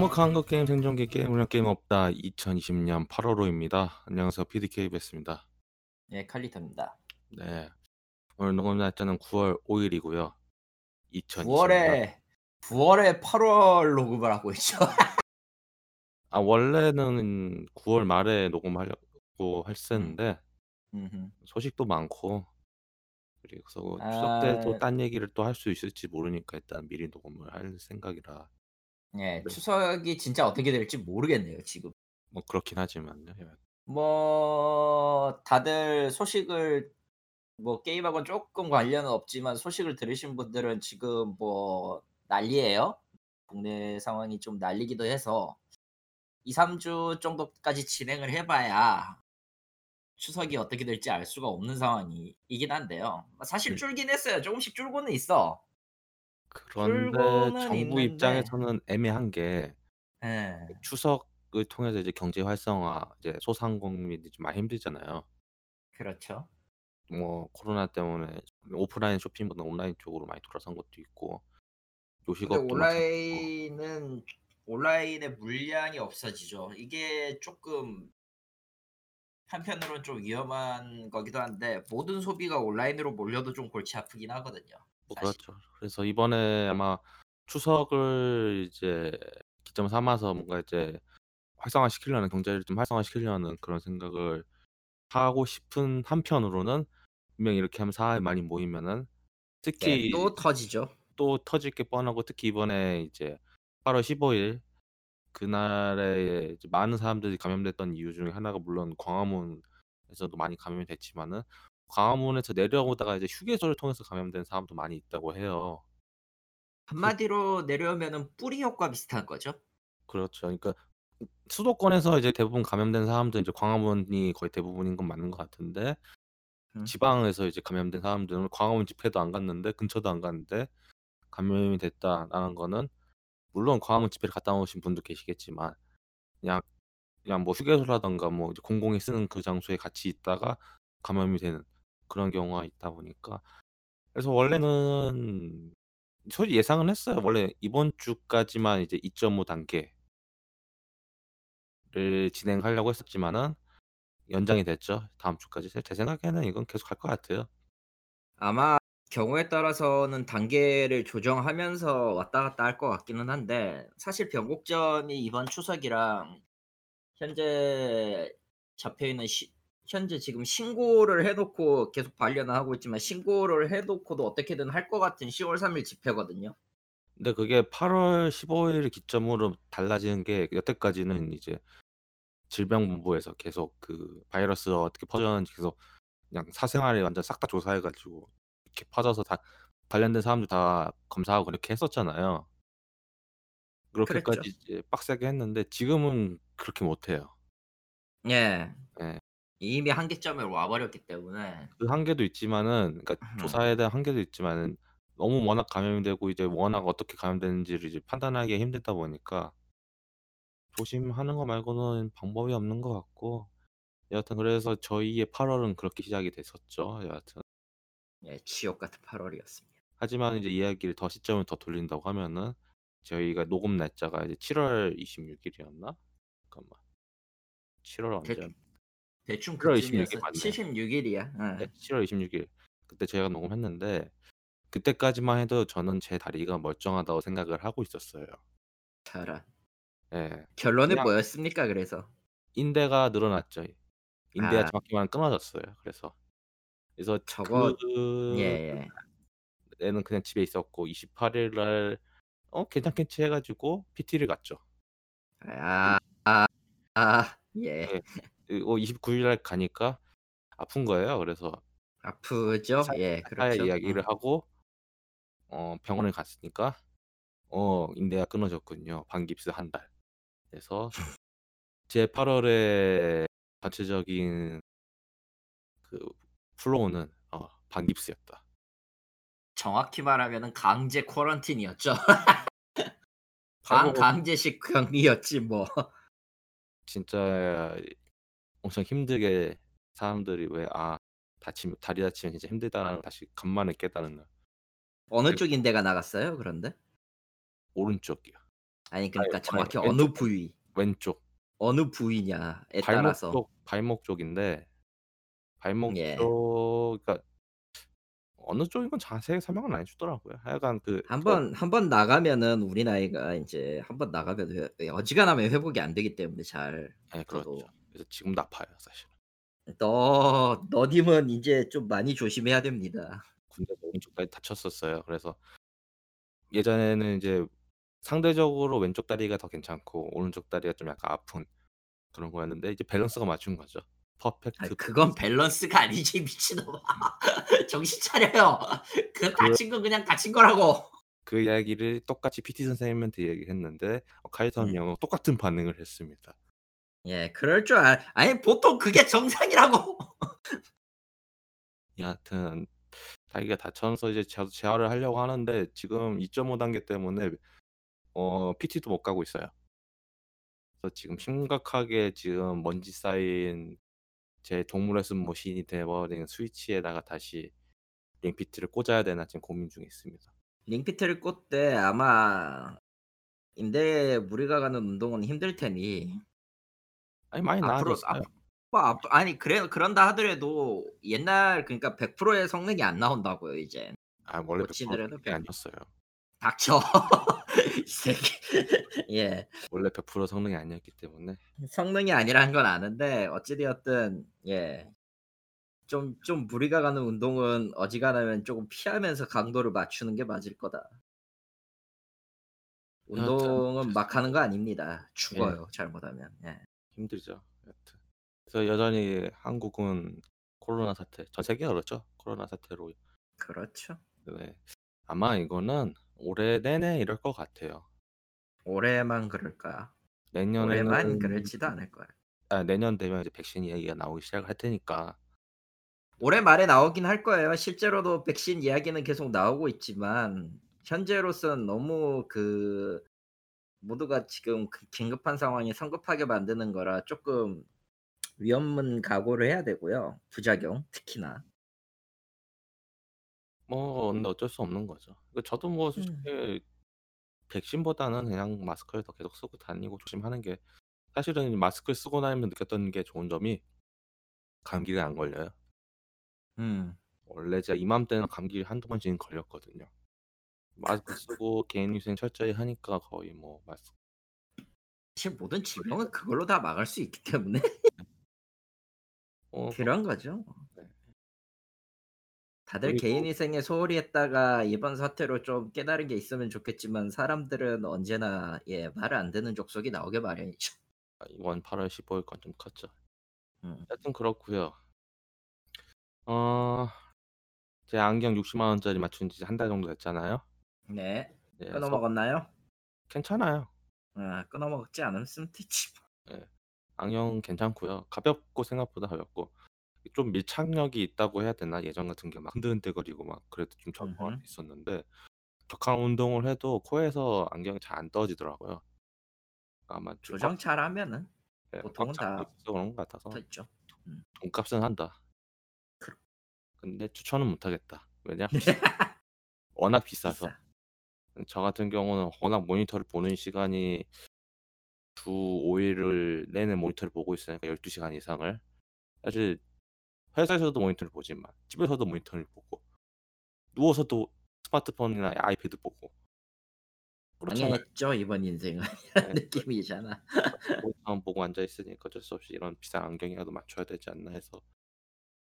행복한 한국 게임 생존기 게임을 게임 없다 2020년 8월호입니다. 안녕하세요 PDKBS입니다. 네, 칼리터입니다. 네 오늘 녹음 날짜는 9월 5일이고요. 2020년 9월에 9월에 8월 녹음을 하고 있죠. 아 원래는 9월 말에 녹음하려고 했었는데 음흠. 소식도 많고 그리고 추석 때또 아, 딴 얘기를 또 할 수 있을지 모르니까 일단 미리 녹음을 할 생각이라 네, 네. 추석이 진짜 어떻게 될지 모르겠네요, 지금. 뭐 그렇긴 하지만요. 예. 뭐 다들 소식을 뭐 게임하고는 조금 관련은 없지만 소식을 들으신 분들은 지금 뭐 난리예요. 국내 상황이 좀 난리기도 해서 2, 3주 정도까지 진행을 해봐야 추석이 어떻게 될지 알 수가 없는 상황이긴 한데요. 사실 네. 줄긴 했어요. 조금씩 줄고는 있어. 그런데 정부 있는데 입장에서는 애매한 게 예, 추석을 통해서 이제 경제 활성화, 이제 소상공인이 좀 많이 힘들잖아요. 그렇죠. 뭐 코로나 때문에 오프라인 쇼핑보다 온라인 쪽으로 많이 돌아선 것도 있고 근데 요식업도 마찬가지고 온라인은 온라인의 물량이 없어지죠. 이게 조금 한편으로는 좀 위험한 거기도 한데 모든 소비가 온라인으로 몰려도 좀 골치 아프긴 하거든요. 뭐 사실. 그렇죠. 그래서 이번에 아마 추석을 이제 기점 삼아서 뭔가 이제 활성화 시키려는 경제를 좀 활성화 시키려는 그런 생각을 하고 싶은 한편으로는 분명 히 이렇게 하면 사람이 많이 모이면은 네, 특히 또 터지죠. 또 터질 게 뻔하고 특히 이번에 이제 8월 15일 그날에 많은 사람들이 감염됐던 이유 중에 하나가 물론 광화문에서도 많이 감염이 됐지만은 광화문에서 내려오다가 이제 휴게소를 통해서 감염된 사람도 많이 있다고 해요. 그 한마디로 내려오면은 뿌리 효과 비슷한 거죠. 그렇죠. 그러니까 수도권에서 이제 대부분 감염된 사람들은 이제 광화문이 거의 대부분인 건 맞는 것 같은데 음. 지방에서 이제 감염된 사람들은 광화문 집회도 안 갔는데 근처도 안 갔는데 감염이 됐다라는 거는 물론 광화문 집회를 갔다 오신 분도 계시겠지만 그냥 그냥 뭐 휴게소라든가 뭐 공공이 쓰는 그 장소에 같이 있다가 감염이 되는 그런 경우가 있다 보니까 그래서 원래는 솔직히 예상은 했어요. 원래 이번 주까지만 이제 2.5 단계를 진행하려고 했었지만은 연장이 됐죠. 다음 주까지. 제 생각에는 이건 계속 갈 것 같아요. 아마 경우에 따라서는 단계를 조정하면서 왔다 갔다 할 것 같기는 한데 사실 변곡점이 이번 추석이랑 현재 잡혀 있는 시- 현재 지금 신고를 해놓고 계속 반려는 하고 있지만 신고를 해놓고도 어떻게든 할 것 같은 10월 3일 집회거든요. 근데 그게 8월 15일 기점으로 달라지는 게 여태까지는 이제 질병본부에서 계속 그 바이러스가 어떻게 퍼졌는지 계속 그냥 사생활에 완전 싹 다 조사해가지고 이렇게 퍼져서 다 관련된 사람들 다 검사하고 그렇게 했었잖아요. 그렇게까지 빡세게 했는데 지금은 그렇게 못해요. 예. 예. 이미 한계점에 와버렸기 때문에 그 한계도 있지만은 그러니까 음. 조사에 대한 한계도 있지만은 너무 워낙 감염이 되고 이제 워낙 어떻게 감염되는지를 이제 판단하기가 힘들다 보니까 조심하는 거 말고는 방법이 없는 것 같고 여하튼 그래서 저희의 8월은 그렇게 시작이 됐었죠. 여하튼 예, 지옥 같은 8월이었습니다. 하지만 이제 이야기를 더 시점을 더 돌린다고 하면은 저희가 녹음 날짜가 이제 7월 26일이었나? 잠깐만. 7월 대, 언제? 대충 7월 26일 그쯤이었어. 맞네. 76일이야. 네, 7월 26일. 그때 제가 녹음했는데 그때까지만 해도 저는 제 다리가 멀쩡하다고 생각을 하고 있었어요. 잘한. 예. 결론은 그냥 뭐였습니까? 그래서 인대가 늘어났죠. 인대가 아 정확히 말하면 끊어졌어요. 그래서 그래서 저거 그 예, 예. 애는 그냥 집에 있었고 28일 날어 괜찮겠지 해가지고 PT를 갔죠. 아, 아, 아, 예. 예. 어 29일 날 가니까 아픈 거예요. 그래서 아프죠? 사, 예, 그렇죠. 이야기를 음. 하고 어 병원에 갔으니까 어 인대가 끊어졌군요. 반깁스 한 달. 그래서 제 8월에 전체적인 그 플로우는 어 반깁스였다. 정확히 말하면은 강제 쿼런틴이었죠. 아이고 반강제식 격리였지 뭐. 진짜 엄청 힘들게 사람들이 왜 아 다치면 다리 다치면 진짜 힘들다라는 걸 다시 간만에 깨달은 날. 어느 그쪽 인대가 나갔어요? 그런데 오른쪽이요. 아니 그러니까 아예 정확히 어느 왼쪽 부위, 왼쪽. 어느 부위냐에 발목 따라서 쪽 발목 쪽인데 발목 예. 쪽 그러니까 어느 쪽인 건 자세히 설명을 안해 주더라고요. 하여간 그저 한번 한 번 나가면은 우리 나이가 인제 한 번 나가면 회예 어지간하면 회복이 안 되기 때문에 잘예 그렇죠. 그래서 지금도 아파요 사실은. 너 너님은 인제 좀 많이 조심해야 됩니다. 군대에서 오른쪽 다리 다쳤었어요. 그래서 예전에는 이제 상대적으로 왼쪽 다리가 더 괜찮고 오른쪽 다리가 좀 약간 아픈 그런 거였는데 이제 밸런스가 맞춘 거죠. 아 perfect 그건 밸런스. 밸런스가 아니지 미친놈아. 정신 차려요. 그그 다친 건 그냥 다친 거라고. 그 이야기를 똑같이 PT 선생님한테 얘기했는데 어 카이토는 네. 형 똑같은 반응을 했습니다. 예 그럴 줄 알 아니 보통 그게 정상이라고. 여하튼 자기가 다쳐서 이제 재활을 하려고 하는데 지금 2.5 단계 때문에 어 PT도 못 가고 있어요. 그래서 지금 심각하게 지금 먼지 쌓인 제 동물 레슨 머신이 돼 버린 스위치에다가 다시 링피트를 꽂아야 되나 지금 고민 중에 있습니다. 링피트를 꽂되 아마 인대에 무리가 가는 운동은 힘들 테니 아니 많이 앞으로 나아졌어요. 앞뭐앞 아 니 그래 그런다 하더라도 옛날 그러니까 100%의 성능이 안 나온다고요 이젠. 아 원래 100% 고치더라도 성능이 100 아니었어요. 닥쳐. 이 새끼. 예. 원래 100% 성능이 아니었기 때문에. 성능이 아니라는 건 아는데 어찌 되었든 예. 좀 좀 무리가 가는 운동은 어지간하면 쪼금 피하면서 강도를 맞추는 게 맞을 거다. 여하튼 운동은 막 하는 거 아닙니다. 예. 죽어요 잘못하면. 예. 힘들죠. 여하튼. 그래서 여전히 한국은 코로나 사태 전 세계가 그렇죠. 코로나 사태로 그렇죠. 네. 아마 이거는 올해 내내 이럴 것 같아요. 올해만 그럴까? 올해만 내년에는 그럴지도 않을 거야. 아 내년 되면 이제 백신 이야기가 나오기 시작할 테니까. 올해 말에 나오긴 할 거예요. 실제로도 백신 이야기는 계속 나오고 있지만 현재로서는 너무 그 모두가 지금 그 긴급한 상황이 성급하게 만드는 거라 쪼끔 위험은 각오를 해야 되고요. 부작용 특히나. 뭐 근데 어쩔 수 없는 거죠. 그 저도 뭐 음. 솔직히 백신보다는 그냥 마스크를 더 계속 쓰고 다니고 조심하는 게 사실은 마스크를 쓰고 다니면서 느꼈던 게 좋은 점이 감기가 안 걸려요. 음. 원래 제가 이맘때는 감기에 한두 번씩은 걸렸거든요. 마스크 쓰고 개인 위생 철저히 하니까 거의 뭐 마스 사실 모든 질병은 그걸로 다 막을 수 있기 때문에 어 그런 거죠. 네. 다들 그리고 개인 위생에 소홀히 했다가 이번 사태로 좀 깨달은 게 있으면 좋겠지만 사람들은 언제나 예말안 듣는 족속이 나오게 마련이죠. 아 이번 8월 15일 건 좀 컸죠. 음. 하여튼 그렇고요. 어 제 안경 600,000 원짜리 맞춘 지 한 달 정도 됐잖아요. 네. 네. 끊어 서 먹었나요? 괜찮아요. 아 끊어 먹지 뭐. 예. 안경 괜찮고요. 가볍고 생각보다 가볍고 좀 밀착력이 있다고 해야 되나? 예전 같은 게 막 흔들흔들거리고 막 그래도 좀 적응할 음흠. 있었는데 격한 운동을 해도 코에서 안경이 잘 안 떨어지더라고요. 아마 좀 조정 꽉 잘하면은 예꽉 보통은 잡고 다 있어서 그런 것 같아서 붙어있죠. 음. 돈값은 한다. 그렇 근데 추천은 못 하겠다. 왜냐? 비싸. 워낙 비싸서. 비싸. 저 같은 경우는 워낙 모니터를 보는 시간이 주 5 일을 내내 모니터를 보고 있으니까 12시간 이상을. 사실 회사에서도 모니터를 보지만 집에서도 모니터를 보고 누워서도 스마트폰이나 아이패드 보고. 그렇잖아요. 망했죠 이번 인생은 네. 이런 느낌이잖아. 모니터만 보고 앉아 있으니까 어쩔 수 없이 이런 비싼 안경이라도 맞춰야 되지 않나 해서.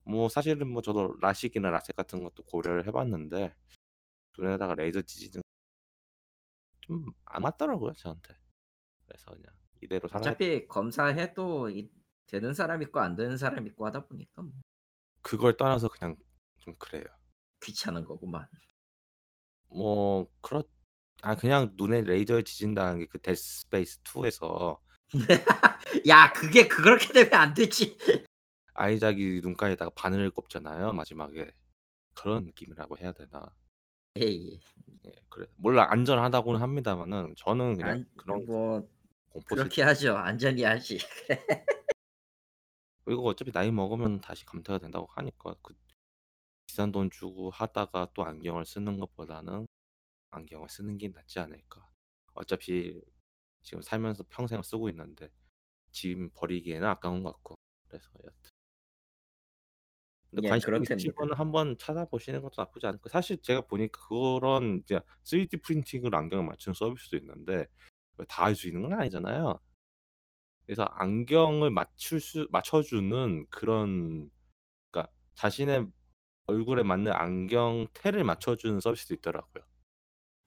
뭐 사실은 뭐 저도 라식이나 라섹 같은 것도 고려를 해 봤는데 눈에다가 레이저 지지는 좀 안 맞더라고요 저한테. 그래서 그냥 이대로 살아야 어차피 검사해도 이 되는 사람 있고 안 되는 사람 있고 하다 보니까 뭐. 그걸 떠나서 그냥 좀 그래요. 귀찮은 거구만. 뭐 그렇 아 그냥 눈에 레이저를 지진다는 게 그 Dead Space 2에서 야 그게 그렇게 되면 안 되지. 아이작이 눈가에다가 바늘을 꼽잖아요 마지막에. 그런 느낌이라고 해야 되나. 예 예. 예 그래 몰라 안전하다고는 합니다마는 저는 그냥 안 그런 뭐 공포 그렇게 하죠. 안전히 하지. 그리고 어차피 나이 먹으면 다시 감퇴가 된다고 하니까 그 비싼 돈 주고 하다가 또 안경을 쓰는 것보다는 안경을 쓰는 게 낫지 않을까. 어차피 지금 살면서 평생 쓰고 있는데 지금 버리기에는 아까운 것 같고 그래서 여하튼 근데 예 관심. 있으시면은 한번 찾아보시는 것도 나쁘지 거 사실 제가 보니까 그런 이제 3D 프린팅으로 안경을 맞추는 서비스도 있는데 다 할 수 있는 건 아니잖아요. 그래서 안경을 맞출 수 맞춰주는 그런 그러니까 자신의 얼굴에 맞는 안경 테를 맞춰주는 서비스도 있더라고요.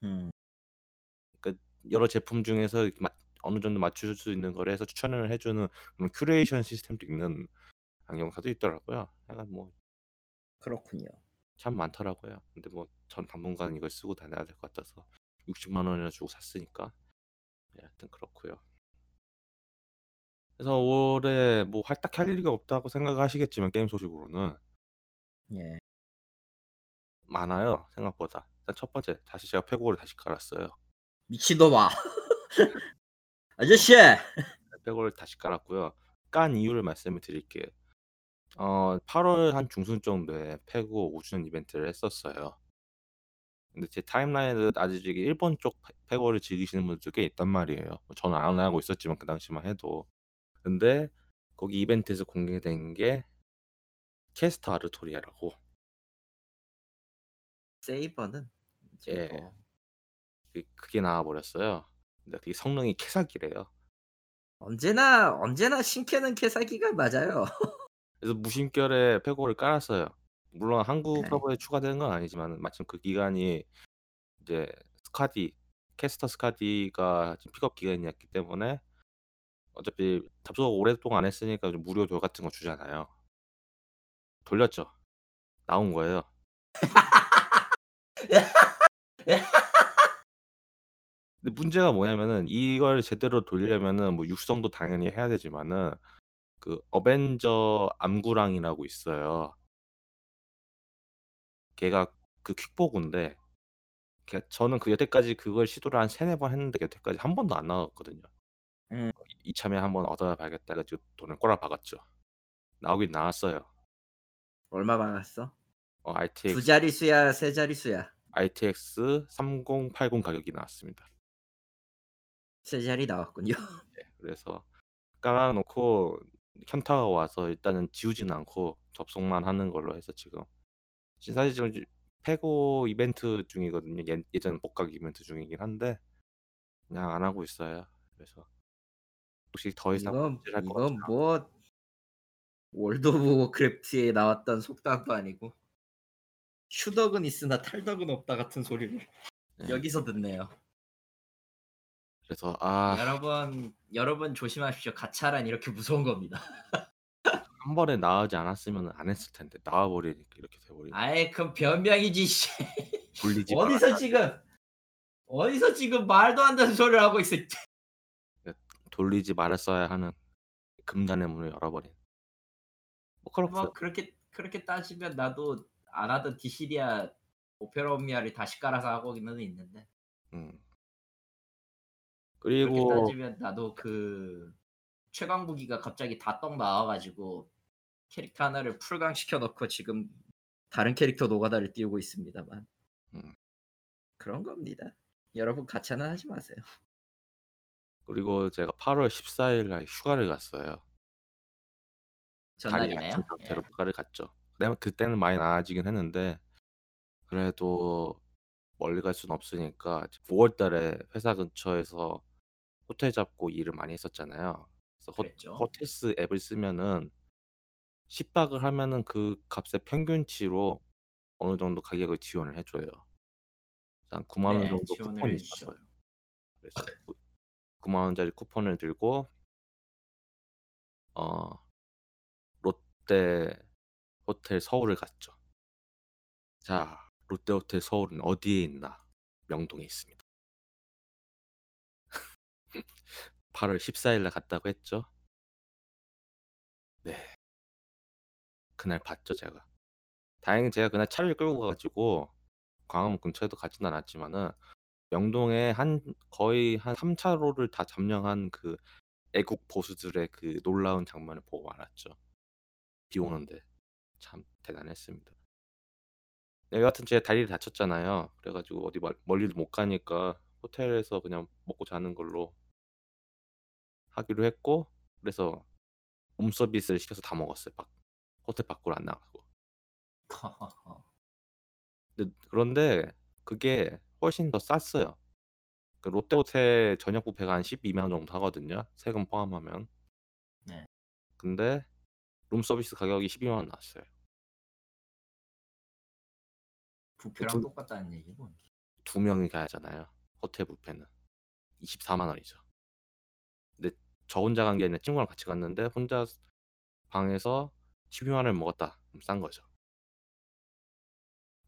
음. 그러니까 여러 제품 중에서 어느 정도 맞출 수 있는 거를 해서 추천을 해 주는 그런 큐레이션 시스템도 있는 안경사도 있더라고요. 약간 뭐 그렇군요. 참 많더라고요. 근데 뭐 전 당분간 이걸 쓰고 다녀야 될 것 같아서 600,000 원이나 주고 샀으니까. 네 하여튼 그렇고요. 그래서 올해 뭐할 딱히 할 일이 없다고 생각하시겠지만 게임 소식으로는 예. 많아요 생각보다. 일단 첫 번째 다시 제가 패고를 다시 깔았어요. 미친놈아. 아저씨. 패고를 다시 깔았고요. 깐 이유를 말씀을 드릴게요. 어 8 월 한 중순 정도에 패고 5 주년 이벤트를 했었어요. 근데 제 타임라인은 아직 이게 일본 쪽패 패고를 즐기시는 분들도 꽤 있단 말이에요. 뭐 저는 안 하고 있었지만 그 당시만 해도. 근데 거기 이벤트에서 공개된 게 캐스터 아르토리아라고. 세이버는 이제 예. 뭐 그 그게 나와 버렸어요. 근데 그게 성능이 캐삭이래요. 언제나 언제나 신캐는 캐사기가 맞아요. 그래서 무심결에 패고를 깔았어요. 물론 한국 네. 서버에 추가되는 건 아니지만은 마침 그 기간이 이제 스카디 캐스터 스카디가 지금 픽업 기간이었기 때문에 어차피 접속 오랫동안 안 했으니까 좀 무료 돌 같은 거 주잖아요. 돌렸죠. 나온 거예요. 근데 문제가 뭐냐면은 이걸 제대로 돌리려면은 뭐 육성도 당연히 해야 되지만은 그 어벤져 암구랑이라고 있어요. 걔가 그 퀵보그인데 걔 저는 그 여태까지 그걸 시도를 한 3-4번 했는데 여태까지 한 번도 안 나왔거든요. 음. 이참에 한번 얻어 봐야겠다 해 가지고 돈을 꼬라 박았죠. 나오긴 나왔어요. 얼마 받았어? 어두 RTX 자릿수야, 세 자릿수야? RTX 3080 가격이 나왔습니다. 세 자리 나왔군요. 네. 그래서 깔아 놓고 현타가 와서 일단은 지우지는 않고 접속만 하는 걸로 해서 지금 지금 사실 지금 이제 페고 이벤트 중이거든요. 예 예전 복각 이벤트 중이긴 한데 그냥 안 하고 있어요. 그래서 혹시 더 이상 이건 것 이건 같지는 뭐 월드 오브 워크래프트에 나왔던 속담도 아니고 "휴덕은 있으나 탈덕은 없다." 같은 소리를 네. 여기서 듣네요. 그래서 아 여러분, 여러분 조심하십시오. 가차란 이렇게 무서운 겁니다. 한 번에 나오지 않았으면은 안 했을 텐데 나와 버리니까 이렇게 돼 버리네. 아이 그건 변명이지 씨. 돌리지 어디서 말아야 지금 어디서 지금 말도 안 되는 소리를 하고 있어. 돌리지 말았어야 하는 금단의 문을 열어 버린. 뭐 그렇고요. 뭐 그렇게 그렇게 따지면 나도 안 하던 Dissidia Opera Omnia를 다시 깔아서 하고는 있는데 음. 그리고 따지면 나도 그 최강 무기가 갑자기 다 떡 나와 가지고 캐릭터 하나를 풀강 시켜 놓고 지금 다른 캐릭터 노가다를 띄우고 있습니다만. 음. 그런 겁니다. 여러분 가차는 하지 마세요. 그리고 제가 8월 14일 날 휴가를 갔어요. 전날이네요. 다친 예. 상태로 휴가를 갔죠. 그때는 많이 나아지긴 했는데 그래도 멀리 갈 수는 없으니까 9월 달에 회사 근처에서 호텔 잡고 일을 많이 했었잖아요. 그래서 호 그랬죠. 호 텔스 앱을 쓰면은 10 박을 하면은 그 값의 평균치로 어느 정도 가격을 지원을 해 줘요. 한 9만 원 네, 정도 지원을 쿠폰이 해 주죠. 있었어요. 그래서 그 9만 원짜리 쿠폰을 들고 어 롯데 호텔 서울을 갔죠. 자, 롯데 호텔 서울은 어디에 있나? 명동에 있습니다. 8월 14일 날 갔다고 했죠. 네. 그날 봤죠, 제가. 다행히 제가 그날 차를 끌고 가 가지고 광화문 근처에도 가진 않았지만은 명동에 한 거의 한 3 차로를 다 점령한 그 애국 보수들의 그 놀라운 장면을 보고 말았죠. 비 오는데. 참 대단했습니다. 네 여하튼 제가 다리를 다쳤잖아요. 그래 가지고 어디 멀 멀리도 못 가니까 호텔에서 그냥 먹고 자는 걸로 하기로 했고 그래서 룸 서비스를 시켜서 다 먹었어요. 밖 호텔 밖으로 안 나가고. 근데 그런데 그게 훨씬 더 쌌어요. 그 롯데 호텔 저녁 뷔페가 한 120,000원 정도 하거든요, 세금 포함하면. 네. 근데 룸 서비스 가격이 120,000원 나왔어요. 뷔페랑 두 똑같다는 얘기고. 두 명이 가잖아요, 호텔 뷔페는. 240,000 원이죠. 저 혼자 간 게 아니라 친구랑 같이 갔는데 혼자 방에서 120,000 원을 먹었다. 그럼 싼 거죠.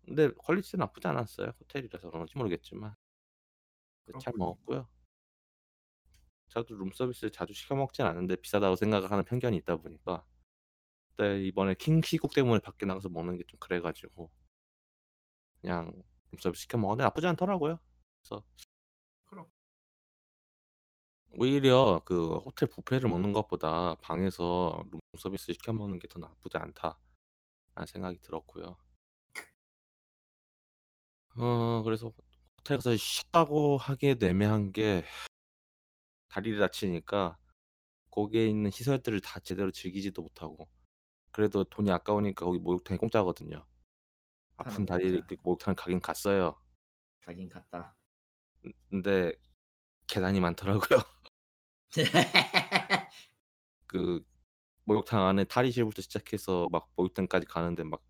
근데 퀄리티는 나쁘지 않았어요. 호텔이라서 그런지 모르겠지만. 그잘 그렇군요. 먹었고요. 저도 룸 서비스를 자주 시켜 먹진 않는데 비싸다고 생각을 하는 편견이 있다 보니까 그때 이번에 킹 시국 때문에 밖에 나가서 먹는 게 좀 그래 가지고 그냥 룸 서비스 시켜 먹었는데 나쁘지 않더라고요. 그래서 오히려 그 호텔 뷔페를 먹는 것보다 방에서 룸 서비스 시켜 먹는 게 더 나쁘지 않다라는 생각이 들었고요. 어 그래서 호텔 가서 쉬었다고 하기에도 애매한 게 다리를 다치니까 거기에 있는 시설들을 다 제대로 즐기지도 못하고 그래도 돈이 아까우니까 거기 목욕탕이 공짜거든요. 아픈 하는 다리를 목욕탕을 가긴 갔어요. 가긴 갔다. 음 근데 계단이 많더라고요. 그 목욕탕 안에 탈의실부터 시작해서 막 목욕탕까지 가는데 막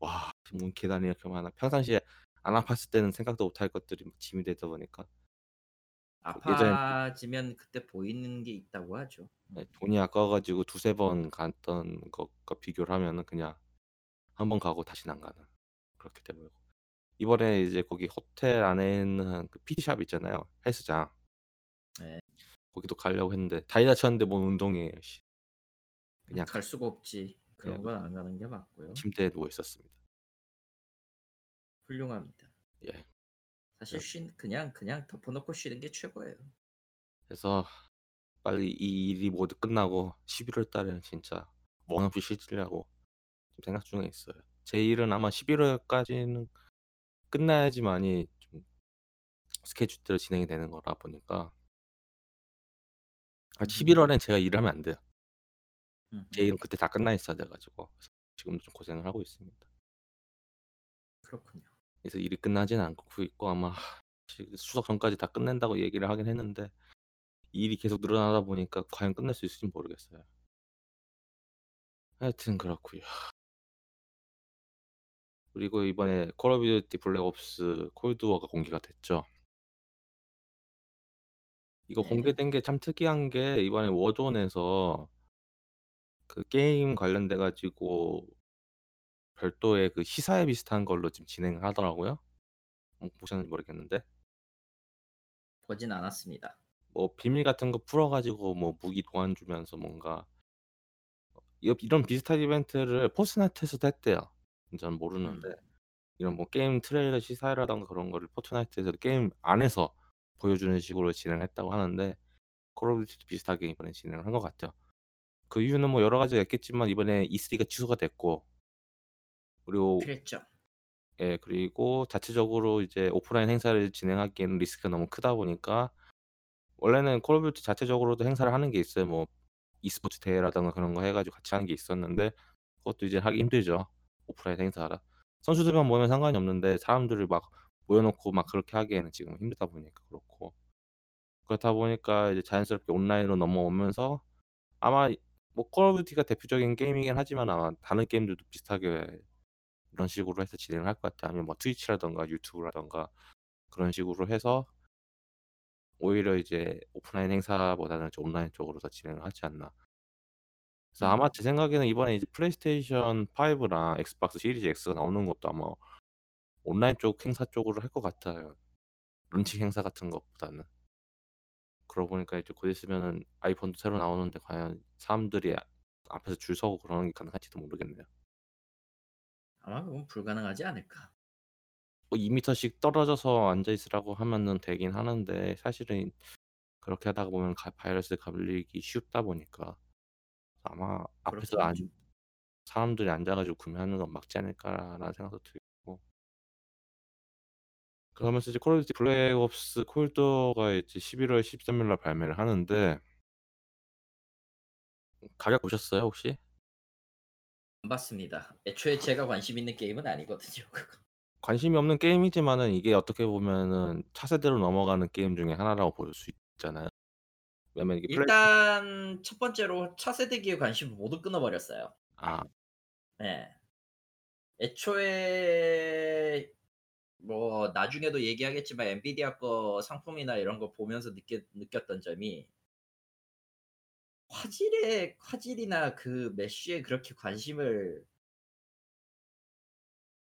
와 뭔 계단이 이렇게 많아. 평상시에 안 아팠을 때는 생각도 못할 것들이 막 짐이 되다 보니까 그 예전에 아파지면 그때 보이는 게 있다고 하죠. 예 음. 돈이 아까워 가지고 두세 번 갔던 것과 비교를 하면은 그냥 한 번 가고 다시는 안 가는 그렇게 돼 버리고 이번에 이제 거기 호텔 안에 있는 그 PT샵 있잖아요, 헬스장. 네. 거기도 가려고 했는데 다리 다쳤는데 뭔 운동이에요, 씨. 그냥 갈 수가 없지. 예 그런 건 안 가는 게 맞고요. 침대에 누워 있었습니다. 훌륭합니다. 예. 사실 네. 쉰 그냥 그냥 덮어 놓고 쉬는 게 최고예요. 그래서 빨리 이 일이 모두 끝나고 11월 달에는 진짜 원 없이 쉬려고 좀 생각 중에 있어요. 제 일은 아마 11월까지는 끝나야지만이 좀 스케줄대로 진행이 되는 거라 보니까 아 음흠. 11월엔 제가 일을 하면 안 돼요. 제. 일은 그때 다 끝나 있어야 돼 가지고 지금도 좀 고생을 하고 있습니다. 그렇군요. 그래서 일이 끝나지는 않고 있고 아마 지 추석 전까지 다 끝낸다고 얘기를 하긴 했는데 일이 계속 늘어나다 보니까 과연 끝낼 수 있을진 모르겠어요. 하여튼 그렇고요. 그리고 이번에 Call of Duty Black Ops Cold 워가 공개가 됐죠. 이거 네. 공개된 게 참 특이한 게 이번에 Warzone에서 그 게임 관련돼 가지고 별도의 그 시사회 비슷한 걸로 지금 진행을 하더라고요. 어 보셨는지 모르겠는데. 보진 않았습니다. 뭐 비밀 같은 거 풀어 가지고 뭐 무기 도안 주면서 뭔가 어이 이런 비슷한 이벤트를 Fortnite에서도 했대요. 저는 모르는데 음. 이런 뭐 게임 트레일러 시사회라든가 그런 거를 Fortnite에서 게임 안에서 보여주는 식으로 진행을 했다고 하는데 Call of Duty도 비슷하게 이번에 진행을 한 것 같죠. 그 이유는 뭐 여러 가지가 있겠지만 이번에 E3가 취소가 됐고 그리고 그랬죠. 예 그리고 자체적으로 이제 오프라인 행사를 진행하기에는 리스크가 너무 크다 보니까 원래는 Call of Duty 자체적으로도 행사를 하는 게 있어요. 뭐 e스포츠 대회라든가 그런 거 해 가지고 같이 하는 게 있었는데 그것도 이제 하기 힘들죠, 오프라인 행사라. 선수들만 모이면 상관이 없는데 사람들을 막 모여 놓고 막 그렇게 하기에는 지금 힘들다 보니까 그렇고. 그렇다 보니까 이제 자연스럽게 온라인으로 넘어오면서 아마 뭐 Call of Duty가 대표적인 게임이긴 하지만 아마 다른 게임들도 비슷하게 이런 식으로 해서 진행을 할 것 같아요. 아니면 뭐 Twitch라든가 YouTube라든가 그런 식으로 해서 오히려 이제 오프라인 행사보다는 좀 온라인 쪽으로 더 진행을 하지 않나. 그래서 아마 음. 제 생각에는 이번에 이제 플레이스테이션 5랑 Xbox Series X가 나오는 것도 아마 온라인 쪽 행사 쪽으로 할 것 같아요. 론칭 행사 같은 것보다는. 그러고 보니까 이제 곧 있으면은 아이폰도 새로 나오는데 과연 사람들이 아 앞에서 줄 서고 그러는 게 가능할지도 모르겠네요. 아마 그건 불가능하지 않을까. 뭐 2 미터씩 떨어져서 앉아 있으라고 하면은 되긴 하는데 사실은 그렇게 하다가 보면 가 바이러스에 걸리기 쉽다 보니까 아마 앞에서 안. 사람들이 앉아 가지고 구매하는 건 막지 않을까라는 생각도 들고 그러면서 이제 Call of Duty Black Ops Cold War가 이제 11월 13일 날 발매를 하는데 가격 보셨어요 혹시? 안 봤습니다. 애초에 제가 관심 있는 게임은 아니거든요. 관심이 없는 게임이지만은 이게 어떻게 보면은 차세대로 넘어가는 게임 중에 하나라고 볼 수 있잖아요. 왜냐면 이게 플레이 일단 첫 번째로 차세대기에 관심을 모두 끊어 버렸어요. 아. 네. 애초에 뭐 나중에도 얘기하겠지만 엔비디아 거 상품이나 이런 거 보면서 느꼈 느꼈던 점이 화질에 화질이나 그 메쉬에 그렇게 관심을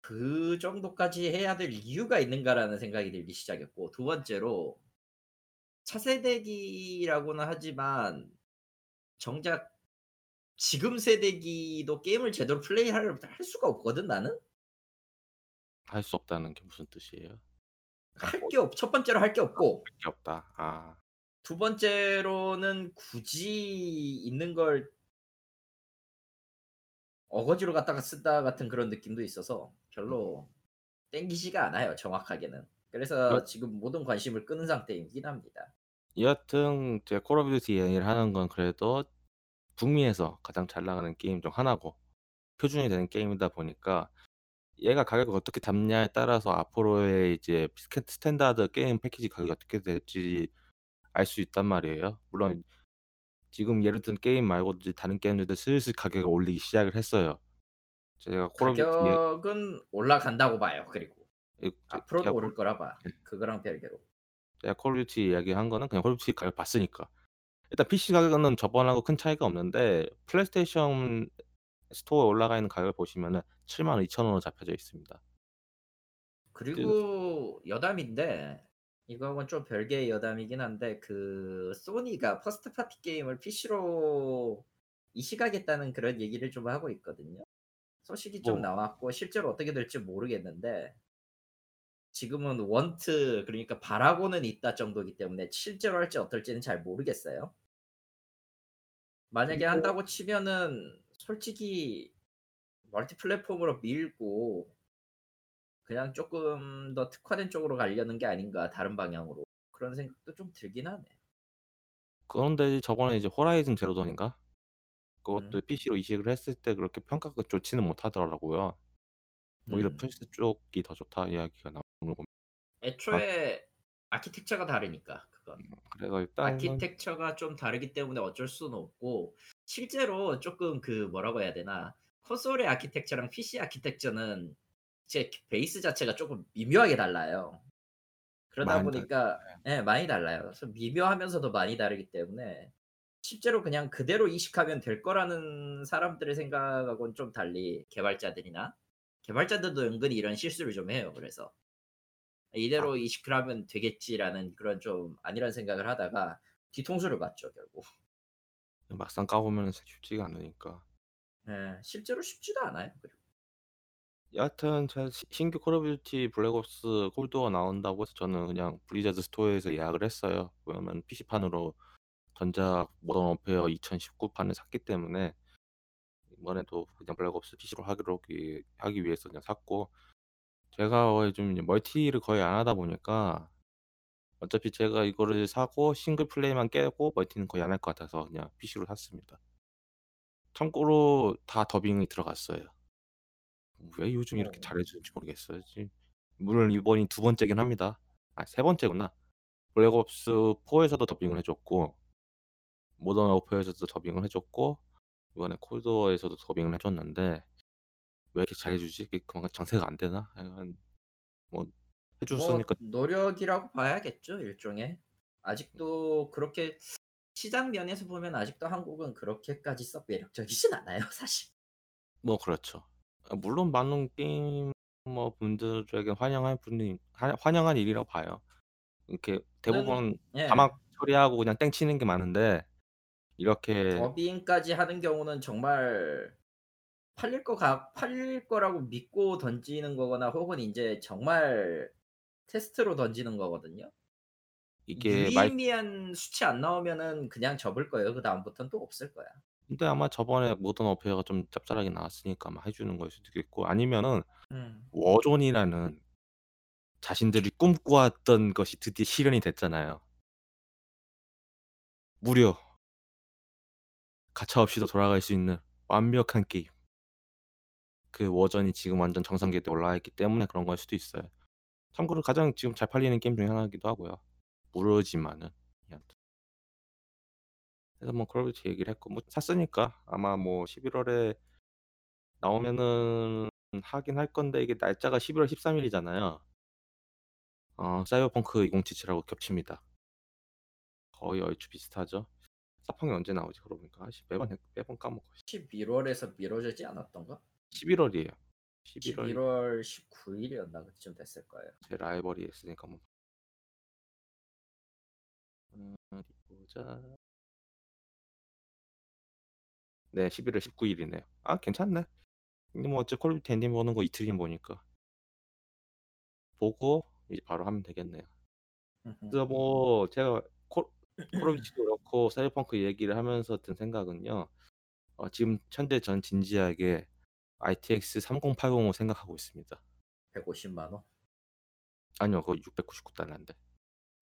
그 정도까지 해야 될 이유가 있는가라는 생각이 들기 시작했고 두 번째로 차세대기라고는 하지만 정작 지금 세대기도 게임을 제대로 플레이할 할 수가 없거든 나는. 할 수 없다는 게 무슨 뜻이에요? 아할뭐게없 첫 번째로 할 게 없고 할게 없다. 아. 두 번째로는 굳이 있는 걸 어거지로 갖다가 쓴다 같은 그런 느낌도 있어서 별로 땡기지가 않아요 정확하게는. 그래서 여 지금 모든 관심을 끄는 상태이긴 합니다. 여하튼 제가 Call of Duty 얘기를 하는 건 그래도 북미에서 가장 잘 나가는 게임 중 하나고 표준이 되는 게임이다 보니까 얘가 가격을 어떻게 잡냐에 따라서 앞으로의 이제 스탠 스탠다드 게임 패키지 가격이 어떻게 될지 알 수 있단 말이에요. 물론 지금 예를 든 게임 말고도 이제 다른 게임들도 슬슬 가격을 올리기 시작을 했어요. 제가 Call of Duty 얘 가격은 올라간다고 봐요 그리고. 이제 앞으로도 제가 오를 거라 봐. 예. 그거랑 별개로. 제가 Call of Duty 이야기한 거는 그냥 Call of Duty 가격 봤으니까. 일단 PC 가격은 저번하고 큰 차이가 없는데 PlayStation Store에 올라가 있는 가격을 보시면은 72,000 원으로 잡혀져 있습니다. 그 그리고 여담인데 이거하고는 좀 별개의 여담이긴 한데 그 소니가 first party 게임을 PC로 이식하겠다는 그런 얘기를 좀 하고 있거든요. 소식이 좀 뭐 나왔고 실제로 어떻게 될지 모르겠는데 지금은 want 그러니까 바라고는 있다 정도이기 때문에 실제로 할지 어떨지는 잘 모르겠어요. 만약에 한다고 치면은 솔직히 멀티 플랫폼으로 밀고 그냥 쪼끔 더 특화된 쪽으로 가려는 게 아닌가 다른 방향으로. 그런 생각도 좀 들긴 하네. 그런데 저번에 이제 호라이즌 제로 던인가? 음. 그것도 PC로 이식을 했을 때 그렇게 평가가 좋지는 못하더라고요. 오히려 음. 플스 쪽이 더 좋다 이야기가 나오는 거아 애초에 아 키텍처가 다르니까 그건. 음 그래서 일단은 아키텍처가 좀 다르기 때문에 어쩔 수는 없고 실제로 쪼끔 그 뭐라고 해야 되나 콘솔의 아키텍처랑 PC 아키텍처는 제 베이스 자체가 쪼금 미묘하게 달라요. 그러다. 보니까 예. 예 많이 달라요. 그래서 미묘하면서도 많이 다르기 때문에 실제로 그냥 그대로 이식하면 될 거라는 사람들의 생각하고는 좀 달리 개발자들이나 개발자들도 은근히 이런 실수를 좀 해요 그래서. 아. '이대로 이식을 하면 되겠지.'라는 그런 좀 안이한 생각을 하다가 뒤통수를 맞죠 결국. 막상 까 보면은 사 쉽지가 않으니까. 예. 실제로 쉽지도 않아요 그리고. 여하튼 신규 Call of Duty Black Ops Cold War 나온다고 해서 저는 그냥 Blizzard Store에서 예약을 했어요. 왜냐면 PC판으로 전작 Modern Warfare 2019 판을 샀기 때문에 이번에도 그냥 Black Ops PC로 하기로 기 하기 위해서 그냥 샀고 제가 어좀 이제 멀티를 거의 안 하다 보니까 어차피 제가 이거를 사고 싱글 플레이만 깨고 멀티는 거의 안 할 것 같아서 그냥 PC로 샀습니다. 참고로 다 더빙이 들어갔어요. 왜 요즘 이렇게 어. 잘해 주는지 모르겠어요. 지 물론 이번이 두 번째긴 합니다. 아 세 번째구나. Black Ops 4에서도 더빙을 해 줬고 Modern Warfare에서도 더빙을 해 줬고 이번에 Cold War에서도 더빙을 해 줬는데 왜 이렇게 잘해 주지? 이게 그만큼 장사가 안 되나? 하여간 뭐해뭐 줬으니까 노력이라고 봐야겠죠 일종의. 아직도 그렇게 시장 면에서 보면 아직도 한국은 그렇게까지 썩 매력적이진 않아요 사실. 뭐 그렇죠. 아 물론 많은 게이머 분들에게 환영할 분이 하 환영할 일이라고 봐요. 이렇게 는 대부분 예. 자막 처리하고 그냥 땡 치는 게 많은데 이렇게 더빙까지 하는 경우는 정말 팔릴 거같 팔릴 거라고 믿고 던지는 거거나 혹은 인제 정말 테스트로 던지는 거거든요. 이게 말 유의미한 수치 안 나오면은 그냥 접을 거예요. 그 다음부터는 또 없을 거야. 근데 아마 저번에 모던 워페어가 좀 짭짤하게 나왔으니까 아마 해 주는 거일 수도 있겠고 아니면은 음. Warzone이라는 자신들이 꿈꿔왔던 것이 드디어 실현이 됐잖아요. 무료. 가차 없이도 돌아갈 수 있는 완벽한 게임. 그 버전이 지금 완전 정상기에 올라와 있기 때문에 그런 걸 수도 있어요. 참고로 가장 지금 잘 팔리는 게임 중에 하나이기도 하고요. 모르지만은 여하튼. 그래서 뭐 Call of Duty 얘기를 했고 뭐 샀으니까 아마 뭐 11월에 나오면은 하긴 할 건데 이게 날짜가 11월 13일이잖아요. 어 사이버펑크 2077하고 겹칩니다. 거의 얼추 비슷하죠. 사펑이 언제 나오지 아씨 매번 헷- 매번 까먹어. 11월에서 미뤄지지 않았던가? 11월이에요. 11월 11월 19일이었나 그쯤 됐을 거예요. 제 라이벌이 있으니까 뭐. 음, 어디 보자. 네, 11월 19일이네요. 아, 괜찮네. 근데 뭐 어째 Call of Duty 엔딩 보는 거 이틀이면 보니까 보고 이제 바로 하면 되겠네요. 그래서 뭐 제가 Call, Call of Duty도 그렇고 사이버펑크 얘기를 하면서 든 생각은요. 어, 지금 현재 전 진지하게 RTX 3080을 생각하고 있습니다. 150만 원. 아니요, 그거 699달러인데.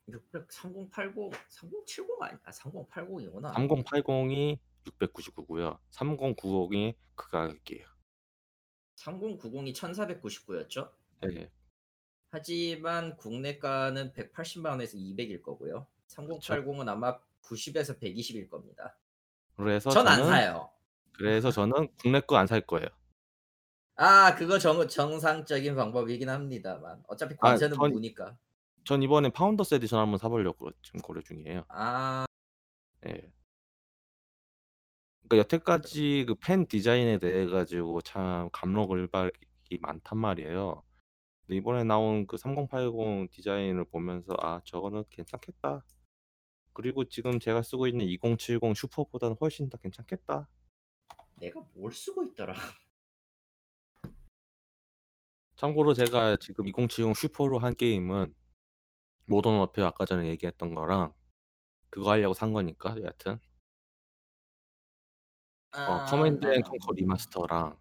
600 3080 3070 아니야? 3080이구나. 3080이 699고요. 3090이 그 가격이에요. 3090이 1499였죠? 네. 하지만 국내가는 180만 원에서 200일 거고요. 3080은 아마 90에서 120일 겁니다. 그래서 전 안 사요. 그래서 저는 국내 거 안 살 거예요. 아 그거 정, 정상적인 방법이긴 합니다만 어차피 관세는 전- 무니까. 전 이번에 Founders Edition 한번 사보려고 지금 고려 중이에요. 아 예. 그러니까 여태까지 그 팬 디자인에 대해 가지고 참 갑론을박이 많단 말이에요. 근데 이번에 나온 그 3080 디자인을 보면서 아 저거는 괜찮겠다. 그리고 지금 제가 쓰고 있는 2070 Super보다는 훨씬 더 괜찮겠다. 내가 뭘 쓰고 있더라. 참고로 제가 지금 2070 Super로 한 게임은 Modern Warfare 아까 전에 얘기했던 거랑 그거 하려고 산 거니까 여하튼 어, 아, Command and Conquer Remaster랑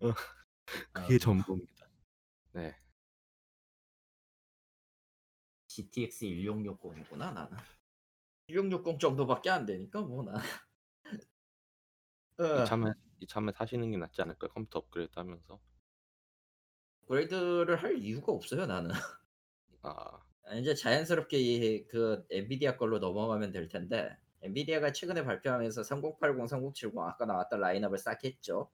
어, 그게 아, 전부입니다. 네. GTX 1660이구나 나는. 1660 정도밖에 안 되니까 뭐 나. 어, 이참에 이참에 사시는 게 낫지 않을까 컴퓨터 업그레이드 하면서 업그레이드를 할 이유가 없어요 나는. 아 이제 자연스럽게 이- 그 엔비디아 걸로 넘어가면 될 텐데 엔비디아가 최근에 발표하면서 3080, 3070 아까 나왔던 라인업을 싹 했죠.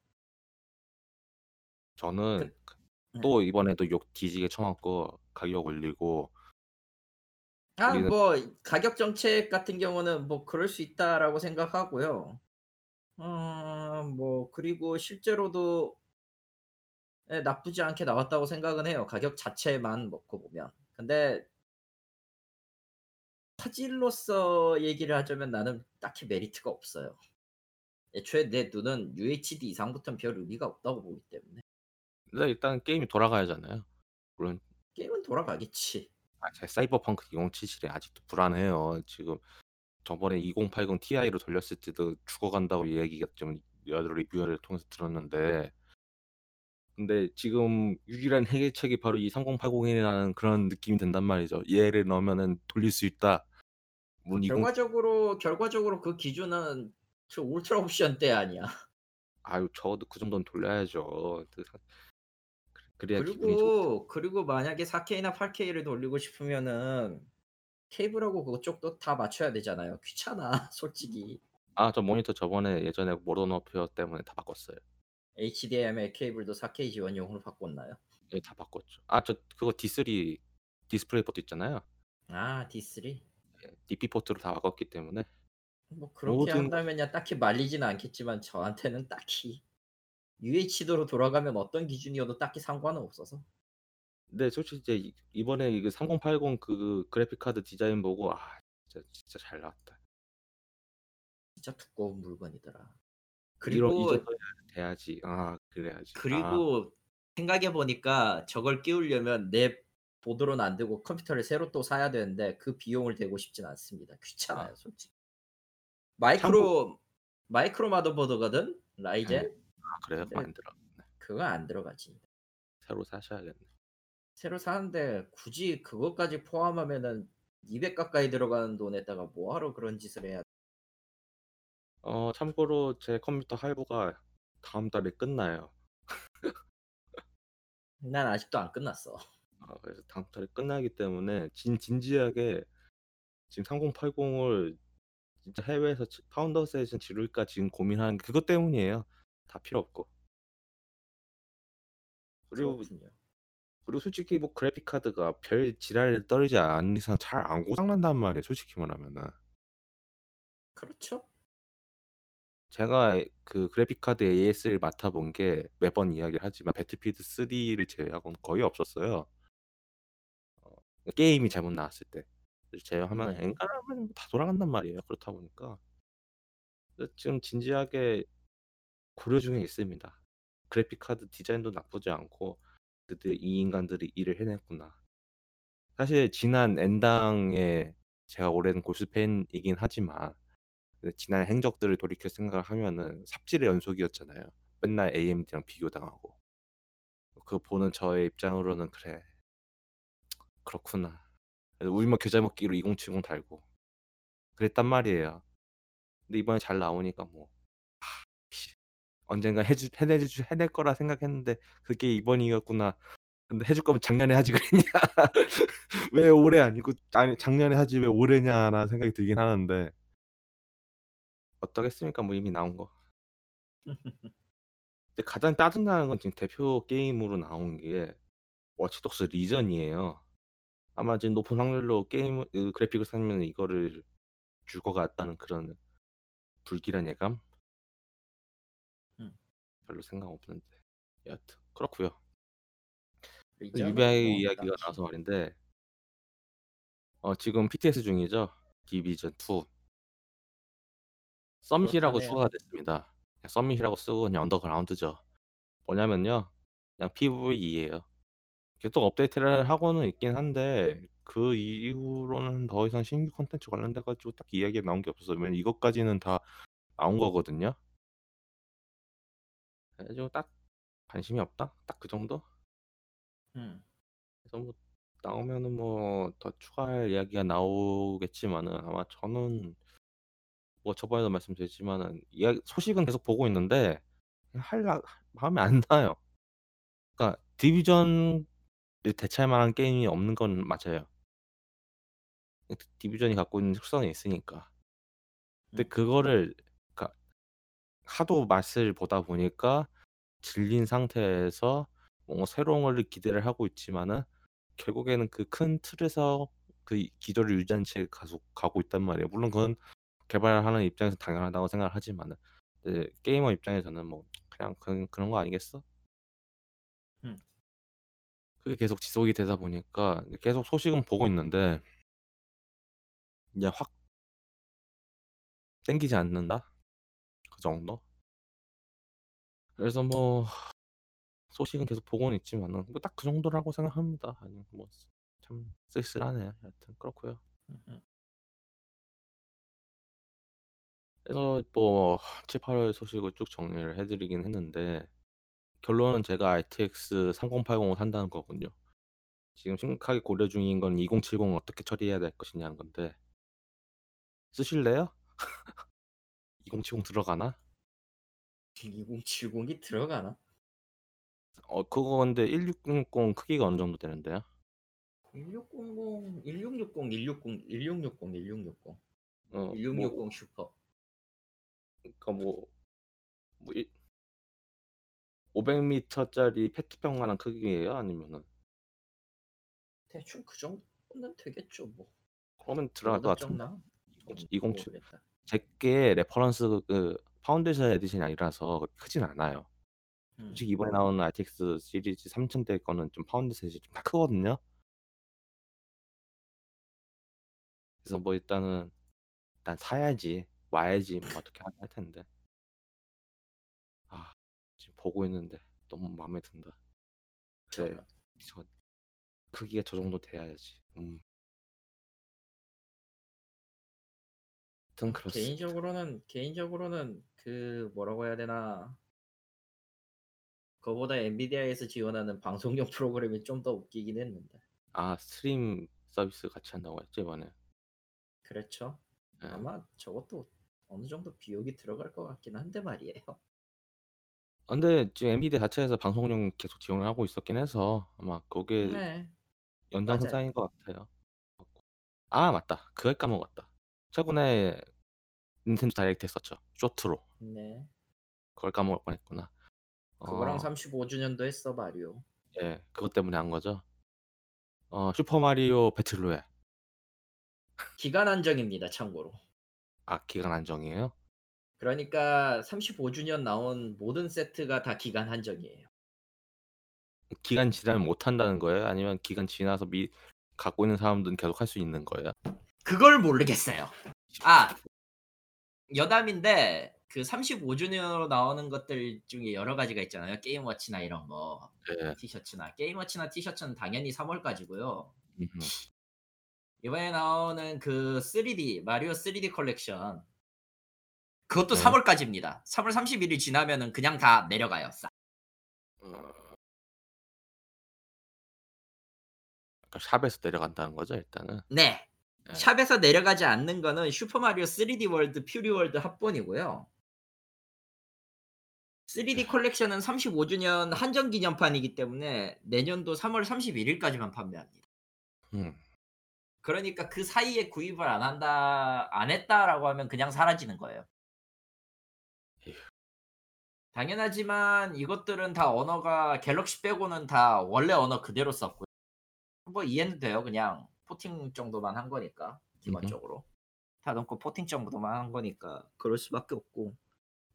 저는 그- 또 이번에도 욕 뒤지게 쳐먹고 가격 올리고 아, 뭐 가격 정책 같은 경우는 뭐 그럴 수 있다라고 생각하고요. 어, 뭐 그리고 실제로도 예, 나쁘지 않게 나왔다고 생각은 해요. 가격 자체만 먹고 보면. 근데 화질로서 얘기를 하자면 나는 딱히 메리트가 없어요. 애초에 내 눈은 UHD 이상부터는 별 의미가 없다고 보기 때문에 근데 일단 게임이 돌아가야잖아요. 물론 게임은 돌아가겠지. 아, 제 사이버펑크 2077이 아직도 불안해요. 지금 저번에 2080 Ti로 돌렸을 때도 죽어간다고 얘기가 좀 여러 리뷰를 통해서 들었는데 근데 지금 유일한 해결책이 바로 이 3080이라는 그런 느낌이 든단 말이죠. 얘를 넣으면은 돌릴 수 있다. 물론 20 결과적으로 결과적으로 그 기준은 저 울트라 옵션 때 아니야. 아유 적어도 그 정도는 돌려야죠. 그-. 그리고 그리고 만약에 4K나 8K를 돌리고 싶으면은 케이블하고 그쪽도 다 맞춰야 되잖아요. 귀찮아, 솔직히. 아 저 모니터 저번에 예전에 Modern Warfare 때문에 다 바꿨어요. HDMI 케이블도 4K 지원용으로 바꿨나요? 예, 다 바꿨죠. 아 저 그거 DP DisplayPort 있잖아요. 아, DP. 예, DP 포트로 다 바꿨기 때문에 뭐 그렇게 모든- 한다면야 딱히 말리지는 않겠지만 저한테는 딱히 UHD로 돌아가면 어떤 기준이어도 딱히 상관은 없어서. 근데 솔직히 이제 이- 이번에 이거 3080 그 그래픽 카드 디자인 보고 아 진짜 진짜 잘 나왔다. 진짜 두꺼운 물건이더라. 이런 그리고 이 정도 돼야지. 아 그래야지. 아, 그리고 생각해 보니까 저걸 끼우려면 내 보드로는 안 되고 컴퓨터를 새로 또 사야 되는데 그 비용을 대고 싶진 않습니다. 귀찮아요, 아. 솔직히. micro micro motherboard거든 Ryzen 아 그래요? 네. 안 들어. 그거 안 들어가지. 새로 사셔야겠네. 새로 사는데 굳이 그것까지 포함하면은 200 가까이 들어가는 돈에다가 뭐 하러 그런 짓을 해야 어 참고로 제 컴퓨터 할부가 다음 달에 끝나요. 난 아직도 안 끝났어. 아 그래서 다음 달에 끝나기 때문에 진 진지하게 지금 3080을 진짜 해외에서 지 Founders Edition 지를까 지금 고민하는 게 그것 때문이에요. 다 필요 없고. 그리고 그렇군요. 그리고 솔직히 뭐 그래픽 카드가 별 지랄 떨지 않는 이상 잘 안 고장 난단 말이에요, 솔직히 말하면은. 그렇죠. 제가 그 그래픽 카드 AS를 맡아 본 게 매번 이야기를 하지만 Battlefield 3를 제외하고는 거의 없었어요. 어 게임이 잘못 나왔을 때. 제외하면 네. 엔간하면 다 돌아간단 말이에요, 그렇다 보니까. 지금 진지하게 고려 중에 있습니다. 그래픽 카드 디자인도 나쁘지 않고 ' 드디어 이 인간들이 일을 해냈구나.' 사실 지난 N당에 제가 오랜 골수 팬이긴 하지만 그 지난 행적들을 돌이켜 생각을 하면은 삽질의 연속이었잖아요. 맨날 AMD랑 비교당하고. 그거 보는 저의 입장으로는 '그래. 그렇구나.' 우리만 겨자 먹기로 2070 달고 그랬단 말이에요. 근데 이번에 잘 나오니까 뭐 언젠가 해주 해내주 해낼 거라 생각했는데 '그게 이번이었구나.' 근데 해줄 거면 작년에 하지 그랬냐. 왜 올해 아니고 아니 '작년에 하지 왜 올해냐.'라는 생각이 들긴 하는데 어떠겠습니까? 뭐 이미 나온 거. 근데 가장 짜증나는 건 지금 대표 게임으로 나온 게 Watch Dogs Legion이에요. 아마 지금 높은 확률로 게임을 그 그래픽을 사면 이거를 줄 것 같다는 그런 불길한 예감? 음. 별로 생각 없는데. 여하튼 그렇고요. Legion은 Ubi 뭐 이야기가 나와서 말인데 어 지금 PTS 중이죠. Division 2. 썸밋이라고 그렇다네요. 추가가 됐습니다. 썸밋이라고 쓰고 그냥 언더그라운드죠. 뭐냐면요. 그냥 PVE예요. 계속 업데이트를 하고는 있긴 한데 그 이후로는 더 이상 신규 콘텐츠 관련돼 가지고 딱히 이야기가 나온 게 없어서 왜냐면 이것까지는 다 나온 거거든요. 그래 가지고 딱 관심이 없다? 딱 그 정도? 음. 그래서 뭐 나오면은 뭐 더 추가할 이야기가 나오겠지만은 아마 저는 뭐 저번에도 말씀드렸지만은 이야기 소식은 계속 보고 있는데 할라 마음이 안 나요. 그러니까 디비전을 대체할 만한 게임이 없는 건 맞아요. 그 디비전이 갖고 있는 특성이 있으니까. 근데 음. 그거를 그러니까 하도 맛을 보다 보니까 질린 상태에서 뭔가 새로운 거를 기대를 하고 있지만은 결국에는 그 큰 틀에서 그 기조를 유지한 채 가속 가고 있단 말이에요. 물론 그건 개발하는 입장에서 당연하다고 생각을 하지만은 네 게이머 입장에서는 뭐 '그냥 그 그런 거 아니겠어?' 음. 그게 계속 지속이 되다 보니까 계속 소식은 보고 있는데 이제 확 땡기지 않는다? 그 정도? 그래서 뭐 소식은 계속 보고는 있지만은 뭐 딱 그 정도라고 생각합니다. 아니 뭐참 쓸쓸하네요. 여하튼 그렇고요. 그래서 뭐 7-8월 소식을 쭉 정리를 해 드리긴 했는데 결론은 제가 RTX 3080을 산다는 거군요. 지금 심각하게 고려 중인 건 2070을 어떻게 처리해야 될 것이냐는 건데 쓰실래요? 2070 들어가나? 2070이 들어가나? 어 그거 근데 1660 크기가 어느 정도 되는데요? 1600 1660, 160 1660, 1660. 어뭐1660 슈퍼. 그러니까 뭐뭐이500 미리짜리 페트병 만한 크기예요? 아니면은 대충 그 정도면 되겠죠 뭐. 그러면 들어갈 것 같은데. 적나? 뭐2070 모르겠다. 제 게 reference 그 Foundation Edition이 아니라서 크진 않아요. 음. 솔직히 이번에 나오는 RTX 시리즈 3000대 거는 좀 Foundation Edition이 좀 다 크거든요. 그래서 뭐 일단은 '일단 사야지. 와야지.' 뭐 어떻게 하긴 할 텐데. 아 지금 보고 있는데 너무 마음에 든다. 그래. 저런. 저 크기가 저 정도 돼야지. 음. 아무튼 그렇습니다. 개인적으로는 개인적으로는 그 뭐라고 해야 되나 그거보다 Nvidia에서 지원하는 방송용 프로그램이 좀 더 웃기긴 했는데. 아 stream 서비스 같이 한다고 했죠 이번에? 그렇죠. 예. 아마 저것도 어느 정도 비용이 들어갈 것 같긴 한데 말이에요. 아 근데 지금 엔비디아 자체에서 방송용 계속 지원을 하고 있었긴 해서 아마 그게 네. 맞아요. 연장 선상인 것 같아요. 아 맞다. 그걸 까먹었다. 최근에 Nintendo Direct 했었죠. 쇼트로. 네. 그걸 까먹을 뻔했구나. 그거랑 어 35 주년도 했어 마리오. 예. 그것 때문에 한 거죠. 어 Super Mario Battle Royale. 기간 한정입니다 참고로. 아 기간 한정이에요? 그러니까 35 주년 나온 모든 세트가 다 기간 한정이에요. 기간 지나면 못 한다는 거예요? 아니면 기간 지나서 이미 갖고 있는 사람들은 계속 할 수 있는 거예요? 그걸 모르겠어요. 아 여담인데 그 35 주년으로 나오는 것들 중에 여러 가지가 있잖아요. Game Watch나 이런 거. 네. 티셔츠나 Game Watch나 티셔츠는 당연히 3월까지고요. 음음. 이번에 나오는 그 3D 마리오 3D 컬렉션 그것도 네. 3월까지입니다. 3월 31일 지나면은 그냥 다 내려가요. 싹. 어. 샵에서 내려간다는 거죠 일단은? 네. 예. 샵에서 내려가지 않는 거는 Super Mario 3D World Fury World 합본이고요. 3D 컬렉션은 35 주년 한정 기념판이기 때문에 내년도 3월 31일까지만 판매합니다. 음. 그러니까 그 사이에 구입을 안 한다 안 했다라고 하면 그냥 사라지는 거예요. 당연하지만 이것들은 다 언어가 갤럭시 빼고는 다 원래 언어 그대로 썼고요. 뭐 이해는 돼요. 그냥 포팅 정도만 한 거니까 기본적으로. 다 넣고 포팅 정도만 한 거니까 그럴 수밖에 없고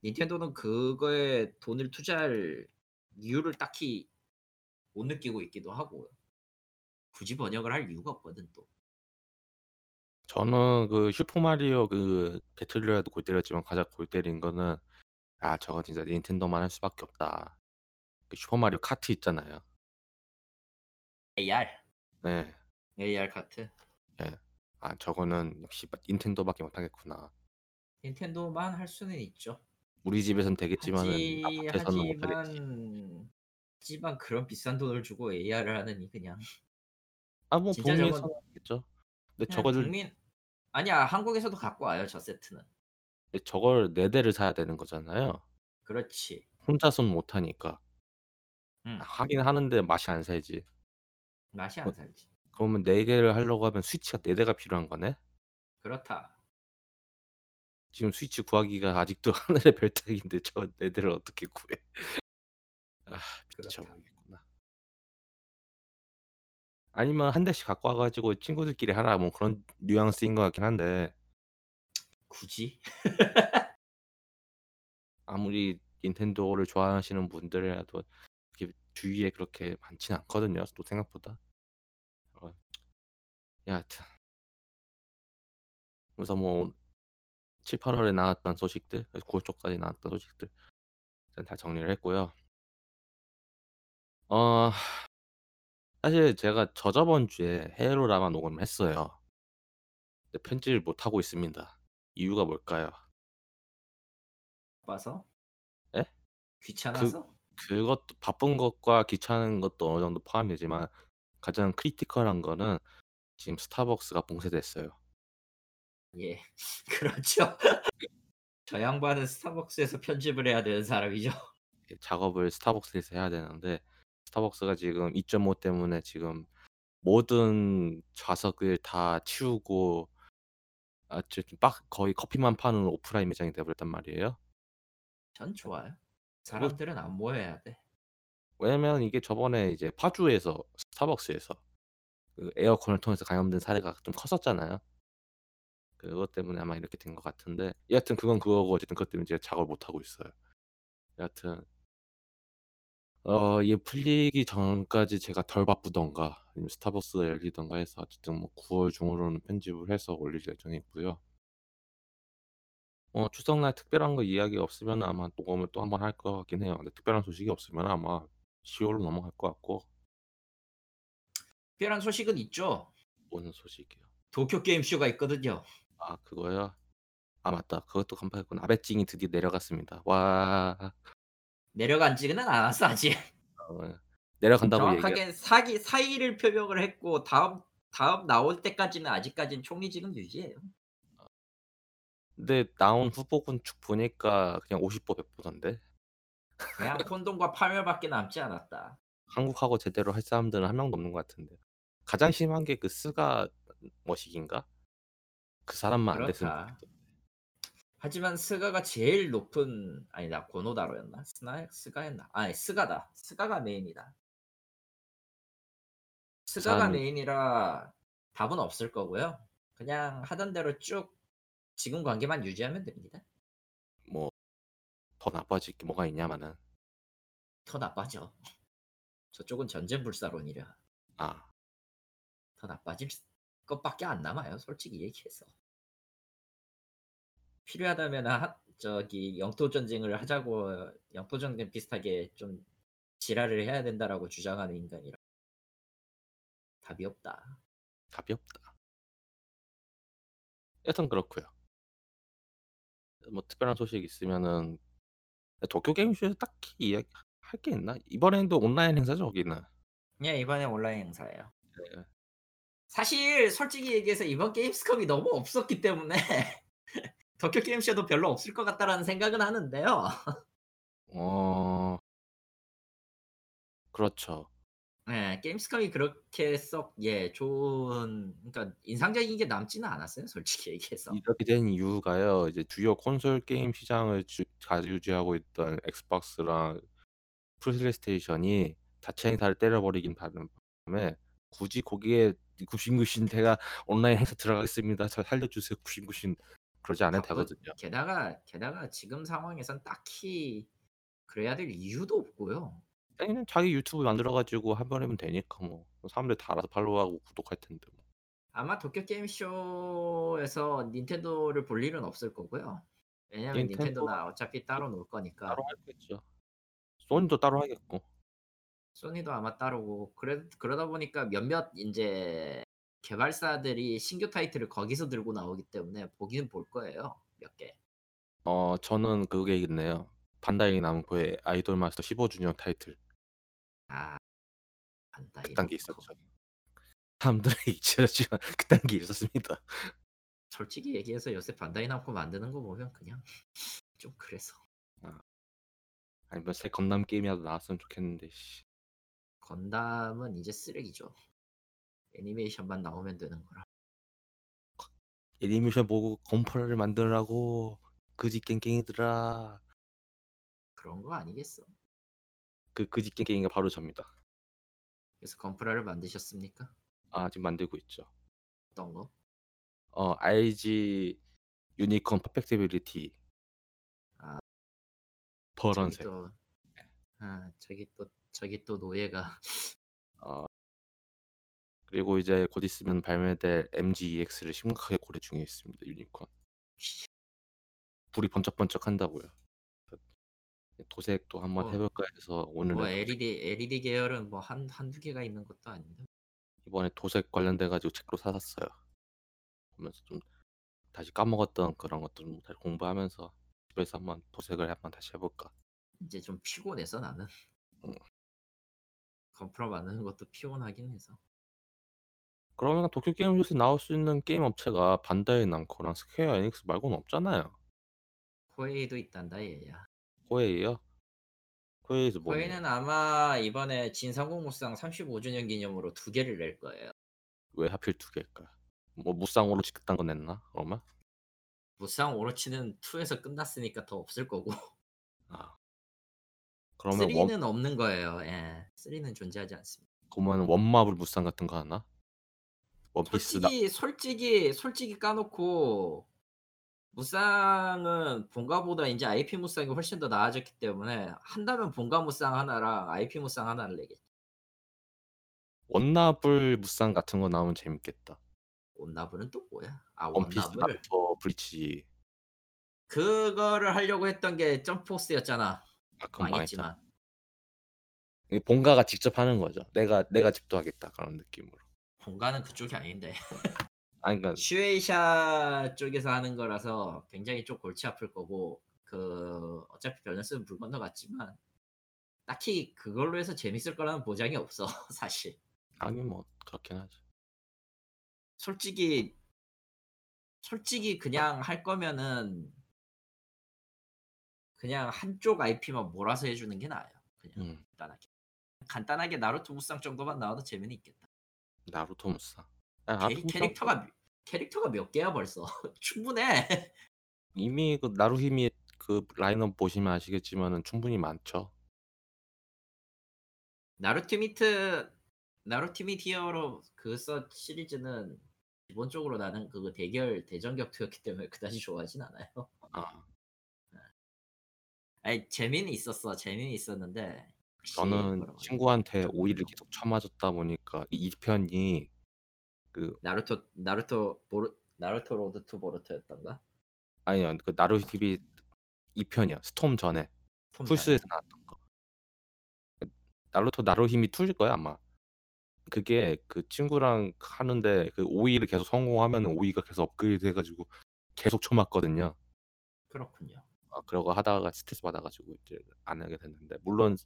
닌텐도는 그거에 돈을 투자할 이유를 딱히 못 느끼고 있기도 하고 굳이 번역을 할 이유가 없거든 또. 저는 그 슈퍼 마리오 그 배틀 로얄도 골 때렸지만 가장 골 때린 거는 '아 저거 진짜 닌텐도만 할 수밖에 없다.' 그 슈퍼 마리오 카트 있잖아요. AR. 네. AR 카트. 예. '아 저거는 역시 마 닌텐도밖에 못 하겠구나.' 닌텐도만 할 수는 있죠. 우리 집에선 되겠지만은 하지 하겠지. 하지만 하지만 그런 비싼 돈을 주고 AR을 하느니 그냥 아뭐 진짜 북미에서는 저건 하겠죠. 근데 저거를 국민 아니야 한국에서도 갖고 와요 저 세트는. 저걸 4 대를 사야 되는 거잖아요. 그렇지. 혼자서는 못 하니까. 음. 하긴 하는데 맛이 안 살지. 맛이 그안 살지. 그러면 4 개를 하려고 하면 스위치가 4 대가 필요한 거네? 그렇다. 지금 스위치 구하기가 아직도 하늘의 별따기인데 저 4 대를 어떻게 구해. 아. 미쳐버리겠구나. 아니면 1 대씩 갖고 와 가지고 친구들끼리 하라 뭐 그런 뉘앙스인 것 같긴 한데 굳이? 아무리 닌텐도를 좋아하시는 분들이라도 주위에 그렇게 많지는 않거든요 또 생각보다. 어. 여하튼 그래서 뭐 7-8 월에 나왔던 소식들 그래서 9월 초까지 나왔던 소식들 일단 다 정리를 했고요. 어 사실 제가 저저번 주에 헤로라마 녹음을 했어요. 근데 편집을 못 하고 있습니다. 이유가 뭘까요? 바빠서? 예? 그 귀찮아서? 그것도 바쁜 것과 귀찮은 것도 어느 정도 포함되지만 가장 critical한 거는 지금 스타벅스가 봉쇄됐어요. 예. 그렇죠. 저 양반은 스타벅스에서 편집을 해야 되는 사람이죠. 예 작업을 스타벅스에서 해야 되는데 스타벅스가 지금 2.5 때문에 지금 모든 좌석을 다 치우고 아 빡 거의 커피만 파는 오프라인 매장이 돼 버렸단 말이에요. 전 좋아요. 뭐 사람들은 안 모여야 돼. 왜냐면 이게 저번에 이제 파주에서 스타벅스에서 그 에어컨을 통해서 감염된 사례가 좀 컸었잖아요. 그것 때문에 아마 이렇게 된 것 같은데 여하튼 그건 그거고 어쨌든 그것 때문에 제가 작업을 못 하고 있어요. 여하튼 어 이게 풀리기 전까지 제가 덜 바쁘던가 아니면 스타벅스가 열리던가 해서 어쨌든 뭐 9월 중으로는 편집을 해서 올릴 예정이고요. 어 추석날 특별한 거 이야기 없으면은 아마 녹음을 또1번할 것 같긴 해요. 근데 특별한 소식이 없으면은 아마 10 월로 넘어갈 것 같고 특별한 소식은 있죠. 무슨 소식이요? 도쿄 게임 쇼가 있거든요. 아 그거요? 아 맞다. 그것도 깜빡했구나. 아베찡이 드디어 내려갔습니다. 와. 내려간지는 않았어 아직. 어 내려간다고 얘기가 정확하게 사기 사의를 표명을 했고 다음 다음 나올 때까지는 아직까지는 총리 지금 유지해요. 근데 나온 후보군 쭉 보니까 그냥 50보 100보던데. 그냥 혼돈과 파멸밖에 남지 않았다. 한국하고 제대로 할 사람들은 한 명도 없는 것 같은데. 가장 심한 게 그 스가 머시기인가? 그 사람만 안 됐으면 그렇다. 하지만 스가가 제일 높은 아니다 고노다로였나? 스나 스가였나? 아니 스가다. 스가가 메인이다. 그 스가가 사람이- 메인이라 답은 없을 거고요. 그냥 하던 대로 쭉 지금 관계만 유지하면 됩니다. 뭐 더 나빠질 게 뭐가 있냐마는 더 나빠져. 저쪽은 전쟁 불사론이라 아 더 나빠질 것밖에 안 남아요. 솔직히 얘기해서. 필요하다면 하, 저기 영토 전쟁을 하자고 영토 전쟁 비슷하게 좀 지랄을 해야 된다라고 주장하는 인간이라 답이 없다. 답이 없다. 여튼 그렇고요. 뭐 특별한 소식 있으면은 도쿄 게임쇼에서 딱히 이야기 할게 있나? 이번에도 온라인 행사죠 거기는. 예, 이번에 온라인 행사예요. 네. 사실 솔직히 얘기해서 이번 게임스컴이 너무 없었기 때문에 도쿄 게임쇼도 별로 없을 것 같다라는 생각은 하는데요. 어 그렇죠. 네, 게임스컴이 그렇게 썩 예 좋은 그러니까 인상적인 게 남지는 않았어요. 솔직히 얘기해서. 이렇게 된 이유가요. 이제 주요 콘솔 게임 시장을 주, 차지하고 있던 엑스박스랑 플레이스테이션이 자체 행사를 때려버리는 바람에 굳이 거기에 구신구신 제가 온라인 행사 들어가겠습니다. 저 살려주세요. 구신구신 그러지 않아도 바쁘- 되거든요. 게다가 게다가 지금 상황에선 딱히 그래야 될 이유도 없고요. 그냥 자기 유튜브 만들어가지고 한 번이면 되니까 뭐 사람들 다 알아서 팔로우하고 구독할 텐데 뭐. 아마 도쿄 게임 쇼에서 닌텐도를 볼 일은 없을 거고요. 왜냐면 닌텐도- 닌텐도나 어차피 따로 놀 거니까 따로 하겠죠. 소니도 따로 하겠고. 소니도 아마 따로고 그래 그러다 보니까 몇몇 이제 개발사들이 신규 타이틀을 거기서 들고 나오기 때문에 보기는 볼 거예요. 몇 개. 어 저는 그게 있네요. 반다이 남코의 아이돌 마스터 15주년 타이틀 아 안다 그딴 게 있었죠. 사람들이 잊혀지만 그딴 게 있었습니다. 솔직히 얘기해서 요새 반다이 남코 만드는 거 보면 그냥 좀 그래서 아니면 새 건담 게임이라도 나왔으면 좋겠는데 씨. 건담은 이제 쓰레기죠. 애니메이션만 나오면 되는 거라. 애니메이션 보고 건프라를 만들라고 그지 깽깽이들아. 그런 거 아니겠어. 그 그지 깽깽이가 바로 접니다. 그래서 건프라를 만드셨습니까? 아 지금 만들고 있죠. 어떤 거? 어 RG 유니콘 퍼펙티빌리티 아, 버런색. 저기 또, 아 저기 또 저기 또 노예가 어 그리고 이제 곧 있으면 발매될 MGEX를 심각하게 고려 중에 있습니다. 유니콘. 불이 번쩍번쩍 한다고요. 도색도 한번 뭐, 해볼까 해서 오늘 뭐 LED LED 계열은 뭐 한 한두 개가 있는 것도 아닌데. 이번에 도색 관련돼 가지고 책도 사놨어요. 보면서 좀 다시 까먹었던 그런 것들 좀 다시 공부하면서 집에서 한번 도색을 한번 다시 해볼까. 이제 좀 피곤해서 나는. 음. 건프라 만드는 것도 피곤하긴 해서. 그러면 도쿄 게임쇼에서 나올 수 있는 게임 업체가 반다이 남코랑 스퀘어 에닉스 말고는 없잖아요. 코에이도 있단다 얘야. 코에이요? 코에이에서 뭐? 코에이는 아마 이번에 진삼국무쌍 35주년 기념으로 두 개를 낼 거예요. 왜 하필 두 개일까? 뭐 무쌍으로 그딴 거 냈나? 그러면? 무쌍 오로치는 2에서 끝났으니까 더 없을 거고 아. 그러면 원 3는 없는 거예요. 예. 3는 존재하지 않습니다. 그러면 원마블 무쌍 같은 거 하나? 원피스 나 솔직히 솔직히 솔직히 까놓고 무쌍은 본가보다 이제 IP 무쌍이 훨씬 더 나아졌기 때문에 한다면 본가 무쌍 하나랑 IP 무쌍 하나를 내겠지. 원나블 무쌍 같은 거 나오면 재밌겠다. 원나블은 또 뭐야? 아 원피스 나루토 블리치 그거를 하려고 했던 게 점프포스였잖아. 아 그건. 망했지만 이게 본가가 직접 하는 거죠. 내가 내가 집도하겠다 그런 느낌으로. 본가는 그쪽이 아닌데 아니 그러니까 슈에이샤 쪽에서 하는 거라서 굉장히 좀 골치 아플 거고 그 어차피 밸런스는 물 건너갔지만 딱히 그걸로 해서 재밌을 거라는 보장이 없어 사실 하긴 뭐 그렇긴 하지. 솔직히 솔직히 그냥 할 거면은 그냥 한쪽 IP만 몰아서 해주는 게 나아요. 그냥 음. 간단하게. 간단하게 나루토 무쌍 정도만 나와도 재미는 있겠다. 나루토 무쌍. 아, 캐, 나루토 무쌍 캐릭터가 캐릭터가 몇 개야 벌써 충분해. 이미 그 나루히미 그 라인업 보시면 아시겠지만은 충분히 많죠. 나루티미트 히어로 그써 시리즈는 기본적으로 나는 그거 대결 대전 격투였기 때문에 그다지 좋아하진 않아요. 아, 아니 재미는 있었어. 재미는 있었는데 저는 뭐라고 친구한테 좀 오이를 계속 쳐맞았다 보니까 이 2편이 그 나루토 나루토 보르 나루토 로드 투 보르토였던가? 아니요 그 나루히비 2편이야 스톰 전에 톰 플스에서 전에. 나왔던 거. 나루토 나루히미 2일 거야 아마. 그게 그 친구랑 하는데 그 오이를 계속 성공하면은 오이가 계속 업그레이드 해가지고 계속 쳐맞거든요. 그렇군요. 아, 그러고 하다가 스트레스 받아가지고 이제 안 하게 됐는데 물론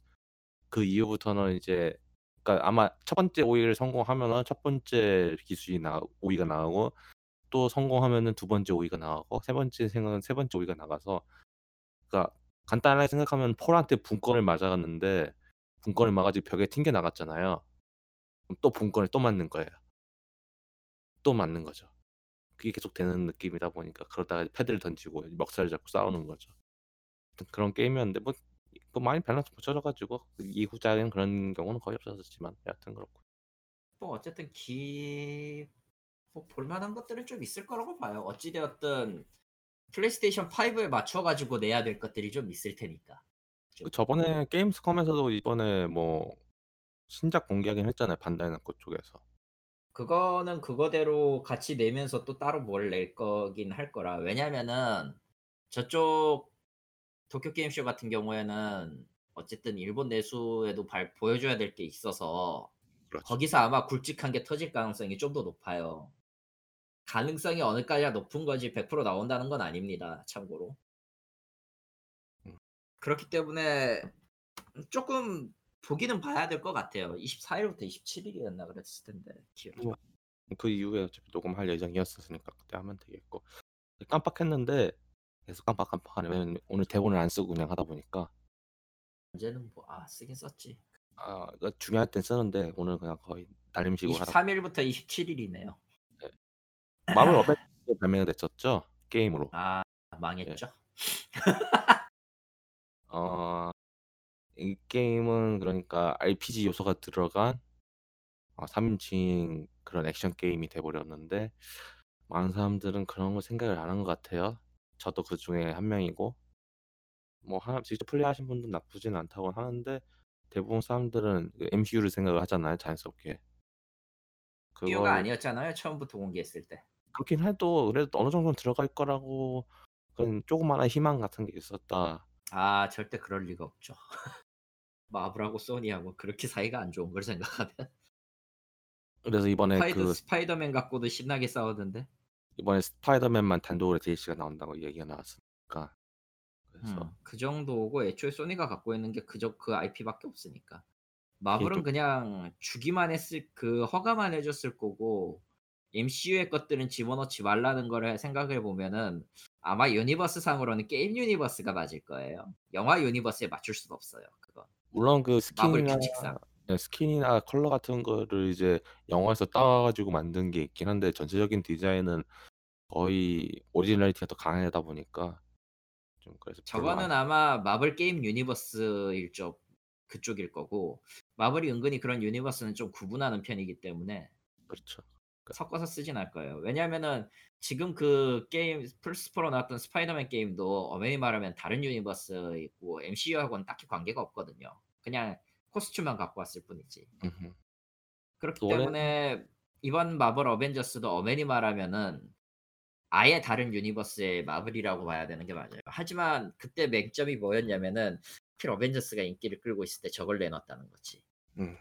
그 이후부터는 이제 그러니까 아마 첫 번째 오이를 성공하면은 첫 번째 기술이 나 오이가 나오고 또 성공하면은 두 번째 오이가 나오고 세 번째 생은 세 번째 오이가 나가서 그러니까 간단하게 생각하면 폴한테 분권을 맞아갔는데 분권을 맞아가지고 벽에 튕겨 나갔잖아요. 그럼 또 분권을 또 맞는 거예요. 또 맞는 거죠. 그게 계속 되는 느낌이다 보니까 그러다가 패드를 던지고 멱살을 잡고 싸우는 거죠. 그런 게임이었는데 뭐, 뭐 많이 밸런스 맞춰져가지고 이후작엔 그런 경우는 거의 없었지만 여하튼 그렇고 뭐 어쨌든 기... 뭐 볼만한 것들은 좀 있을 거라고 봐요. 어찌되었든 플레이스테이션 5에 맞춰가지고 내야 될 것들이 좀 있을 테니까. 그 저번에 게임스컴에서도 이번에 뭐 신작 공개하긴 했잖아요 반다이나코 쪽에서 그거는 그거대로 같이 내면서 또 따로 뭘 낼 거긴 할 거라. 왜냐면은 저쪽 도쿄 게임쇼 같은 경우에는 어쨌든 일본 내수에도 발, 보여줘야 될 게 있어서 그렇죠. 거기서 아마 굵직한 게 터질 가능성이 좀 더 높아요. 가능성이 어느까지나 높은 거지 100% 나온다는 건 아닙니다. 참고로. 음. 그렇기 때문에 조금 보기는 봐야 될 것 같아요. 24일부터 27일이었나 그랬을 텐데 기억이 뭐, 그 이후에 어차피 녹음할 예정이었으니까 그때 하면 되겠고 깜빡했는데 계속 깜빡깜빡하네 왜냐면 오늘 대본을 안 쓰고 그냥 하다 보니까 언제는 뭐 아 쓰긴 썼지. 아 그러니까 중요할 땐 쓰는데 오늘 그냥 거의 날림식으로 하다 23일부터 27일이네요. 마블 어벤져스 발매가 됐었죠 게임으로 아 망했죠. 어, 이 게임은 그러니까 RPG 요소가 들어간 어, 3인칭 그런 액션 게임이 돼버렸는데 많은 사람들은 그런 걸 생각을 안 한 것 같아요. 저도 그 중에 한 명이고 뭐 하나 직접 플레이하신 분도 나쁘진 않다고 하는데 대부분 사람들은 그 MCU를 생각을 하잖아요 자연스럽게. 이유가 그걸 아니었잖아요. 처음부터 공개했을 때. 그렇긴 해도 그래도 어느 정도는 들어갈 거라고 그런 조그마한 희망 같은 게 있었다. 아 절대 그럴 리가 없죠. 마블하고 소니하고 그렇게 사이가 안 좋은 걸 생각하면 그래서 이번에 스파이더, 그 스파이더맨 갖고도 신나게 싸우던데. 이번에 스파이더맨만 단독으로 DLC가 나온다고 얘기가 나왔으니까 그래서 음, 그 정도고 애초에 소니가 갖고 있는 게 그저 그 IP밖에 없으니까. 마블은 좀- 그냥 주기만 했을 그 허가만 해줬을 거고 MCU의 것들은 집어넣지 말라는 거를 생각해 보면은 아마 유니버스 상으로는 게임 유니버스가 맞을 거예요. 영화 유니버스에 맞출 수는 없어요. 그거 물론 그 마블 스킨이나 규칙상. 네, 스킨이나 컬러 같은 거를 이제 영화에서 따가지고 만든 게 있긴 한데 전체적인 디자인은 거의 originality가 더 강하다 보니까 좀 그래서 별로 안- 저거는 아마 마블 게임 유니버스일 쪽 그쪽일 거고 마블이 은근히 그런 유니버스는 좀 구분하는 편이기 때문에 그렇죠. 섞어서 쓰진 않을 거예요. 왜냐면은 지금 그 게임 플스4로 나왔던 스파이더맨 게임도 엄연히 말하면 다른 유니버스 있고 MCU하고는 딱히 관계가 없거든요. 그냥 코스튬만 갖고 왔을 뿐이지. 음흠. 그렇기 원래- 때문에 이번 마블 어벤져스도 엄연히 말하면은 아예 다른 유니버스의 마블이라고 봐야 되는 게 맞아요. 하지만 그때 맹점이 뭐였냐면은 필 어벤져스가 인기를 끌고 있을 때 저걸 내놨다는 거지. 음.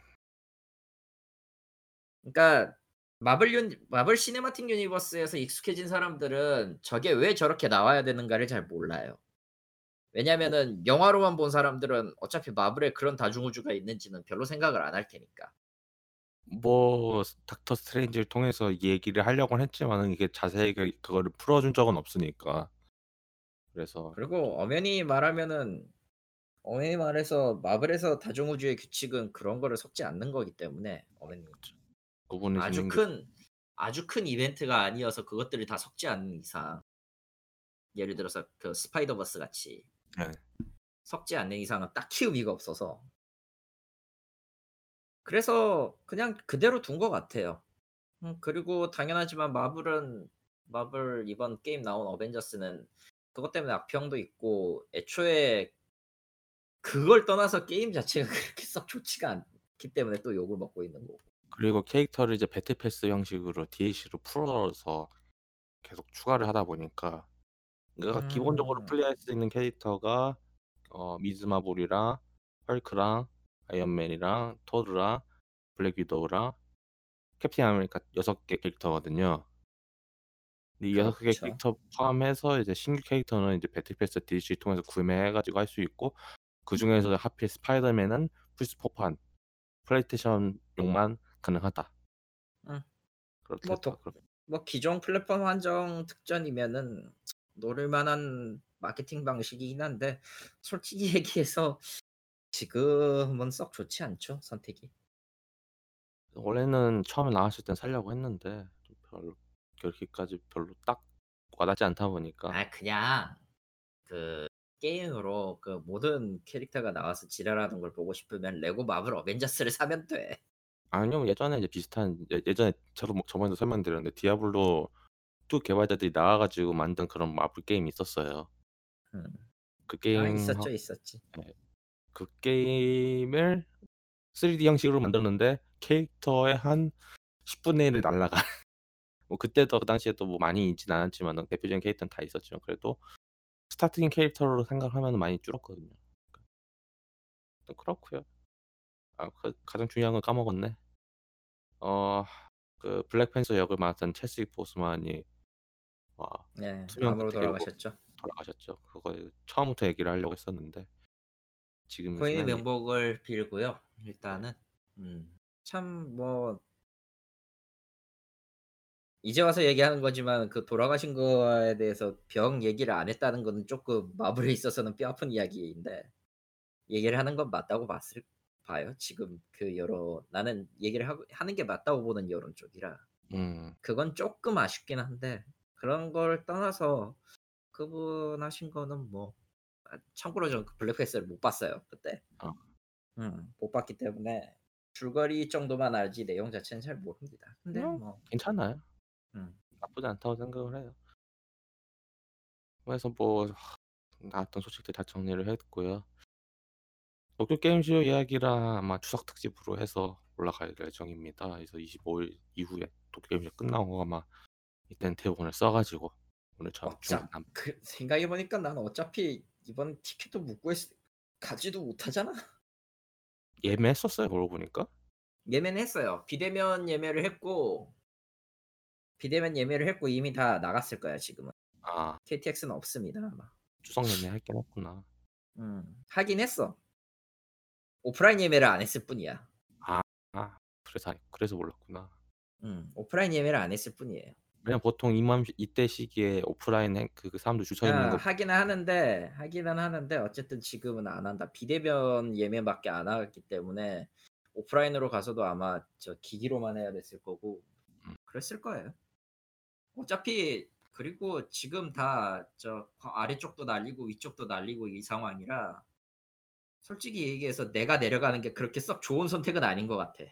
그러니까 마블 유 마블 시네마틱 유니버스에서 익숙해진 사람들은 저게 왜 저렇게 나와야 되는가를 잘 몰라요. 왜냐면은 영화로만 본 사람들은 어차피 마블에 그런 다중우주가 있는지는 별로 생각을 안 할 테니까. 뭐 닥터 스트레인지를 통해서 얘기를 하려고는 했지만은 이게 자세하게 그거를 풀어준 적은 없으니까. 그래서 그리고 엄연히 말하면은 엄연히 말해서 마블에서 다중우주의 규칙은 그런 거를 섞지 않는 거기 때문에 엄연히. 구분이 아주 짓는 게큰 아주 큰 이벤트가 아니어서 그것들을 다 섞지 않는 이상 예를 들어서 그 스파이더버스 같이 네. 섞지 않는 이상은 딱히 의미가 없어서 그래서 그냥 그대로 둔 것 같아요. 음 그리고 당연하지만 마블은 마블 이번 게임 나온 어벤져스는 그것 때문에 악평도 있고 애초에 그걸 떠나서 게임 자체가 그렇게 썩 좋지가 않기 때문에 또 욕을 먹고 있는 거고. 그리고 캐릭터를 이제 battle pass 형식으로 DLC로 풀어서 계속 추가를 하다 보니까 그러니까 기본적으로 음. 플레이할 수 있는 캐릭터가 어 미즈 마블이랑 헐크랑 아이언맨이랑 토르랑 블랙 위도우랑 캡틴 아메리카 6개 캐릭터거든요. 근데 이 6개 그렇죠. 캐릭터 포함해서 이제 신규 캐릭터는 이제 battle pass DLC 통해서 구매해 가지고 할 수 있고 그 중에서 하필 스파이더맨은 플스 4판 플레이스테이션용만 가능하다. 응. 그렇게 뭐 했다. 독 그렇 뭐 기존 플랫폼 한정 특전이면은 노릴 만한 마케팅 방식이긴 한데 솔직히 얘기해서 지금은 썩 좋지 않죠, 선택이. 원래는 처음에 나왔을 땐 사려고 했는데 좀 별로 그렇게까지 별로 딱 와닿지 않다 보니까 아 그냥 그 게임으로 그 모든 캐릭터가 나와서 지랄하는 걸 보고 싶으면 레고 마블 어벤져스를 사면 돼. 아니요. 예전에 이제 비슷한 예 예전에 저도 뭐 저번에도 설명드렸는데 디아블로 2 개발자들이 나와 가지고 만든 그런 마블 게임이 있었어요. 음. 그아 게임 있었죠, 하 있었지. 네. 그 게임을 3D 형식으로 만들었는데 캐릭터의 한 10분의 1을 날라간 뭐 그때도 그 당시에 또 뭐 많이 있진 않았지만은 대표적인 캐릭터는 다 있었지만 그래도 스타팅 캐릭터로 생각하면은 많이 줄었거든요. 또 그렇고요. 아 그 가장 중요한 건 까먹었네. 어 그 블랙팬서 역을 맡은 체스윅 보스만이 와 네. 암으로 끝에 결국 돌아가셨죠. 돌아가셨죠. 그거 처음부터 얘기를 하려고 했었는데 지금은 코인의 수면이 명복을 빌고요. 일단은 음. 참뭐 이제 와서 얘기하는 거지만 그 돌아가신 거에 대해서 병 얘기를 안 했다는 거는 쪼끔 마블에 있어서는 뼈 아픈 이야기인데 얘기를 하는 건 맞다고 봤을 봐요. 지금 그 여론 나는 얘기를 하고 하는 게 맞다고 보는 여론 쪽이라. 음. 그건 쪼끔 아쉽긴 한데 그런 걸 떠나서 그분 하신 거는 뭐아 참고로 저는 그 블랙패스를 못 봤어요, 그때. 어. 음. 못 봤기 때문에 줄거리 정도만 알지 내용 자체는 잘 모릅니다. 근데 음 뭐 괜찮아요. 음. 나쁘지 않다고 생각을 해요. 그래서 뭐 나왔던 소식들 다 정리를 했고요. 도쿄 게임쇼 이야기랑 아마 추석 특집으로 해서 올라갈 예정입니다. 그래서 25일 이후에 도쿄 게임쇼 끝나고 아마 이때는 대본을 써 가지고 오늘처럼 중간 어차 남 그 생각해 보니까 나는 어차피 이번 티켓도 못 구했으 가지도 못하잖아. 예매했었어요 그러고 보니까? 예매는 했어요. 비대면 예매를 했고 비대면 예매를 했고 이미 다 나갔을 거야 지금은. 아. KTX는 없습니다 아마. 추석 예매했긴 했구나. 음. 하긴 했어. 오프라인 예매를 안 했을 뿐이야. 아. 아 그래서 안 그래서 몰랐구나. 음. 오프라인 예매를 안 했을 뿐이에요. 왜냐면 보통 이맘 이때 시기에 오프라인 행 그 그 사람들 줄 서 있는 아 거 하기는 하는데 하기는 하는데 어쨌든 지금은 안 한다. 비대면 예매밖에 안 하기 때문에 오프라인으로 가서도 아마 저 기기로만 해야 됐을 거고 음. 그랬을 거예요. 어차피 그리고 지금 다 저 아래쪽도 날리고 위쪽도 날리고 이 상황이라 솔직히 얘기해서 내가 내려가는 게 그렇게 썩 좋은 선택은 아닌 것 같아.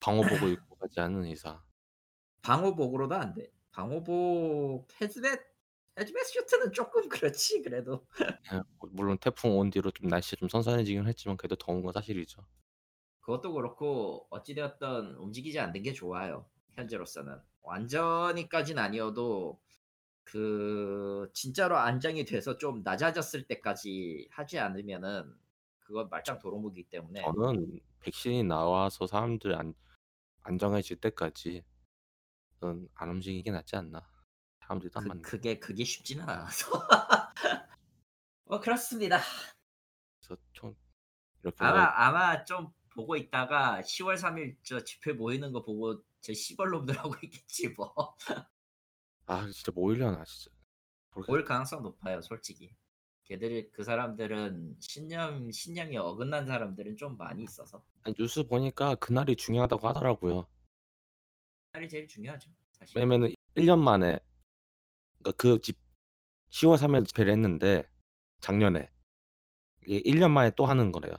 방호복을 입고 가지 않는 이상. 방호복으로도 안 돼. 방호복 헤즈벳 헤즈벳 슈트는 쪼끔 그렇지 그래도. 예 뭐 물론 태풍 온 뒤로 좀 날씨가 좀 선선해지긴 했지만 그래도 더운 건 사실이죠. 그것도 그렇고 어찌 되었든 움직이지 않는 게 좋아요, 현재로서는. 완전히까진 아니어도 그 진짜로 안정이 돼서 좀 낮아졌을 때까지 하지 않으면은 그건 말짱 도루묵이기 때문에 저는 백신이 나와서 사람들 안 안정해질 때까지 저는 안 움직이는 게 낫지 않나. 사람들도 안 그 맞는 그게 그게 쉽지는 않아서. 뭐 그렇습니다. 그래서 좀 이렇게 아마 뭐 아마 좀 보고 있다가 10월 3일 저 집회 모이는 거 보고 저 시벌 놈들 하고 있겠지 뭐. 아 진짜 모이려나 진짜. 모르겠 모일 가능성 높아요, 솔직히. 걔들이 그 사람들은 신념 신념이 어긋난 사람들은 좀 많이 있어서. 아니 뉴스 보니까 그날이 중요하다고 하더라고요. 그날이 제일 중요하죠, 사실. 왜냐면은 1년 만에 그러니까 그집 10월 3일 집회를 했는데 작년에 이게 1년 만에 또 하는 거래요.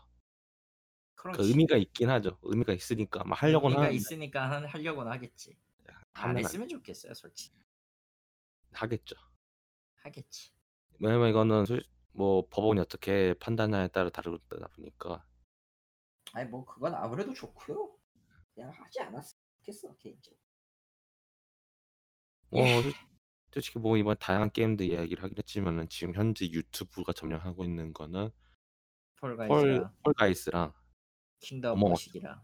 그. 의미가 있긴 하죠. 의미가 있으니까 막 하려고는 의미가 하는데 있으니까 한- 하려고는 하겠지. 안 하면 안 했으면 좋겠어요, 솔직히. 하겠죠. 하겠지. 왜냐면 이거는 솔- 뭐 법원이 어떻게 판단하냐에 따라 다르다 보니까 아니 뭐 그건 아무래도 좋고요. 그냥 하지 않았으면 좋겠어, 개인적으로. 뭐 예. 솔- 솔직히 뭐 이번 다양한 게임들 이야기를 하긴 했지만은 지금 현재 유튜브가 점령하고 있는 거는 폴가이즈랑 폴가이스랑 킹덤 어몽어스. 머시기랑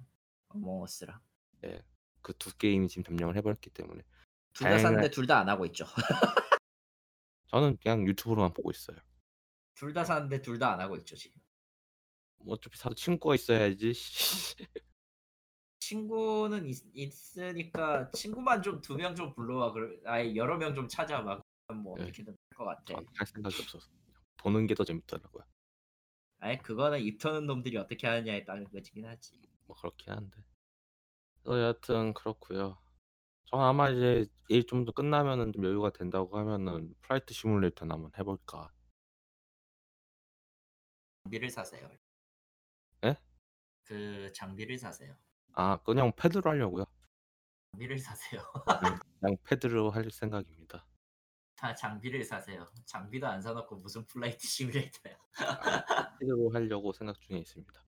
어몽어스랑 예. 그 두 게임이 지금 점령을 해버렸기 때문에 둘 다 다양한- 샀는데 둘 다 안 하고 있죠. 저는 그냥 유튜브로만 보고 있어요. 둘 다 샀는데 둘 다 안 하고 있죠 지금. 뭐 어차피 사도 친구가 있어야지. 친구는 있, 있으니까 친구만 좀 두 명 좀 불러와 그래 아예 여러 명 좀 찾아봐 뭐 네. 어떻게든 할 것 같아. 저는 할 생각이 없어서 보는 게 더 재밌더라고요. 아예 그거는 입 터는 놈들이 어떻게 하느냐에 따른 거지긴 하지. 뭐 그렇긴 한데. 어, 여하튼 그렇고요. 저는 아마 이제 일 좀 더 끝나면은 좀 여유가 된다고 하면은 Flight Simulator나 한번 해볼까. 장비를 사세요. 예? 그 장비를 사세요. 아 그냥 패드로 하려고요. 장비를 사세요. 그냥, 그냥 패드로 할 생각입니다. 다 장비를 사세요. 장비도 안 사놓고 무슨 Flight Simulator야. 패드로 하려고 생각 중에 있습니다.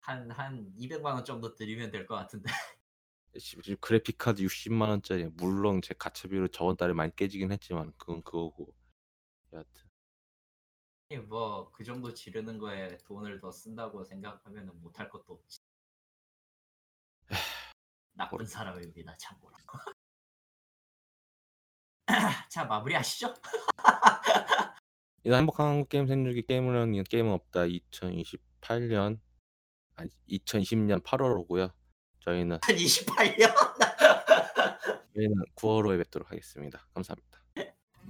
한 한 200만 원 정도 드리면 될 것 같은데. 그래픽 카드 60만 원짜리 물론 제 가챠비로 저번 달에 많이 깨지긴 했지만 그건 그거고. 여하튼 뭐그 정도 지르는 거에 돈을 더 쓴다고 생각하면 못할 것도 없지. 나쁜 사람입니다 참고로. 자 마무리하시죠. 이 행복한 한국 게임 게임을 하는 게임은 없다. 2028년 아니 2020년 8월호고요. 저희는 한 28년. 저희는 9월 호에 뵙도록 하겠습니다. 감사합니다.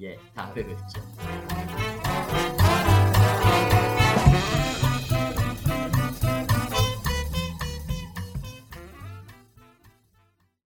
예 다음에 뵙죠.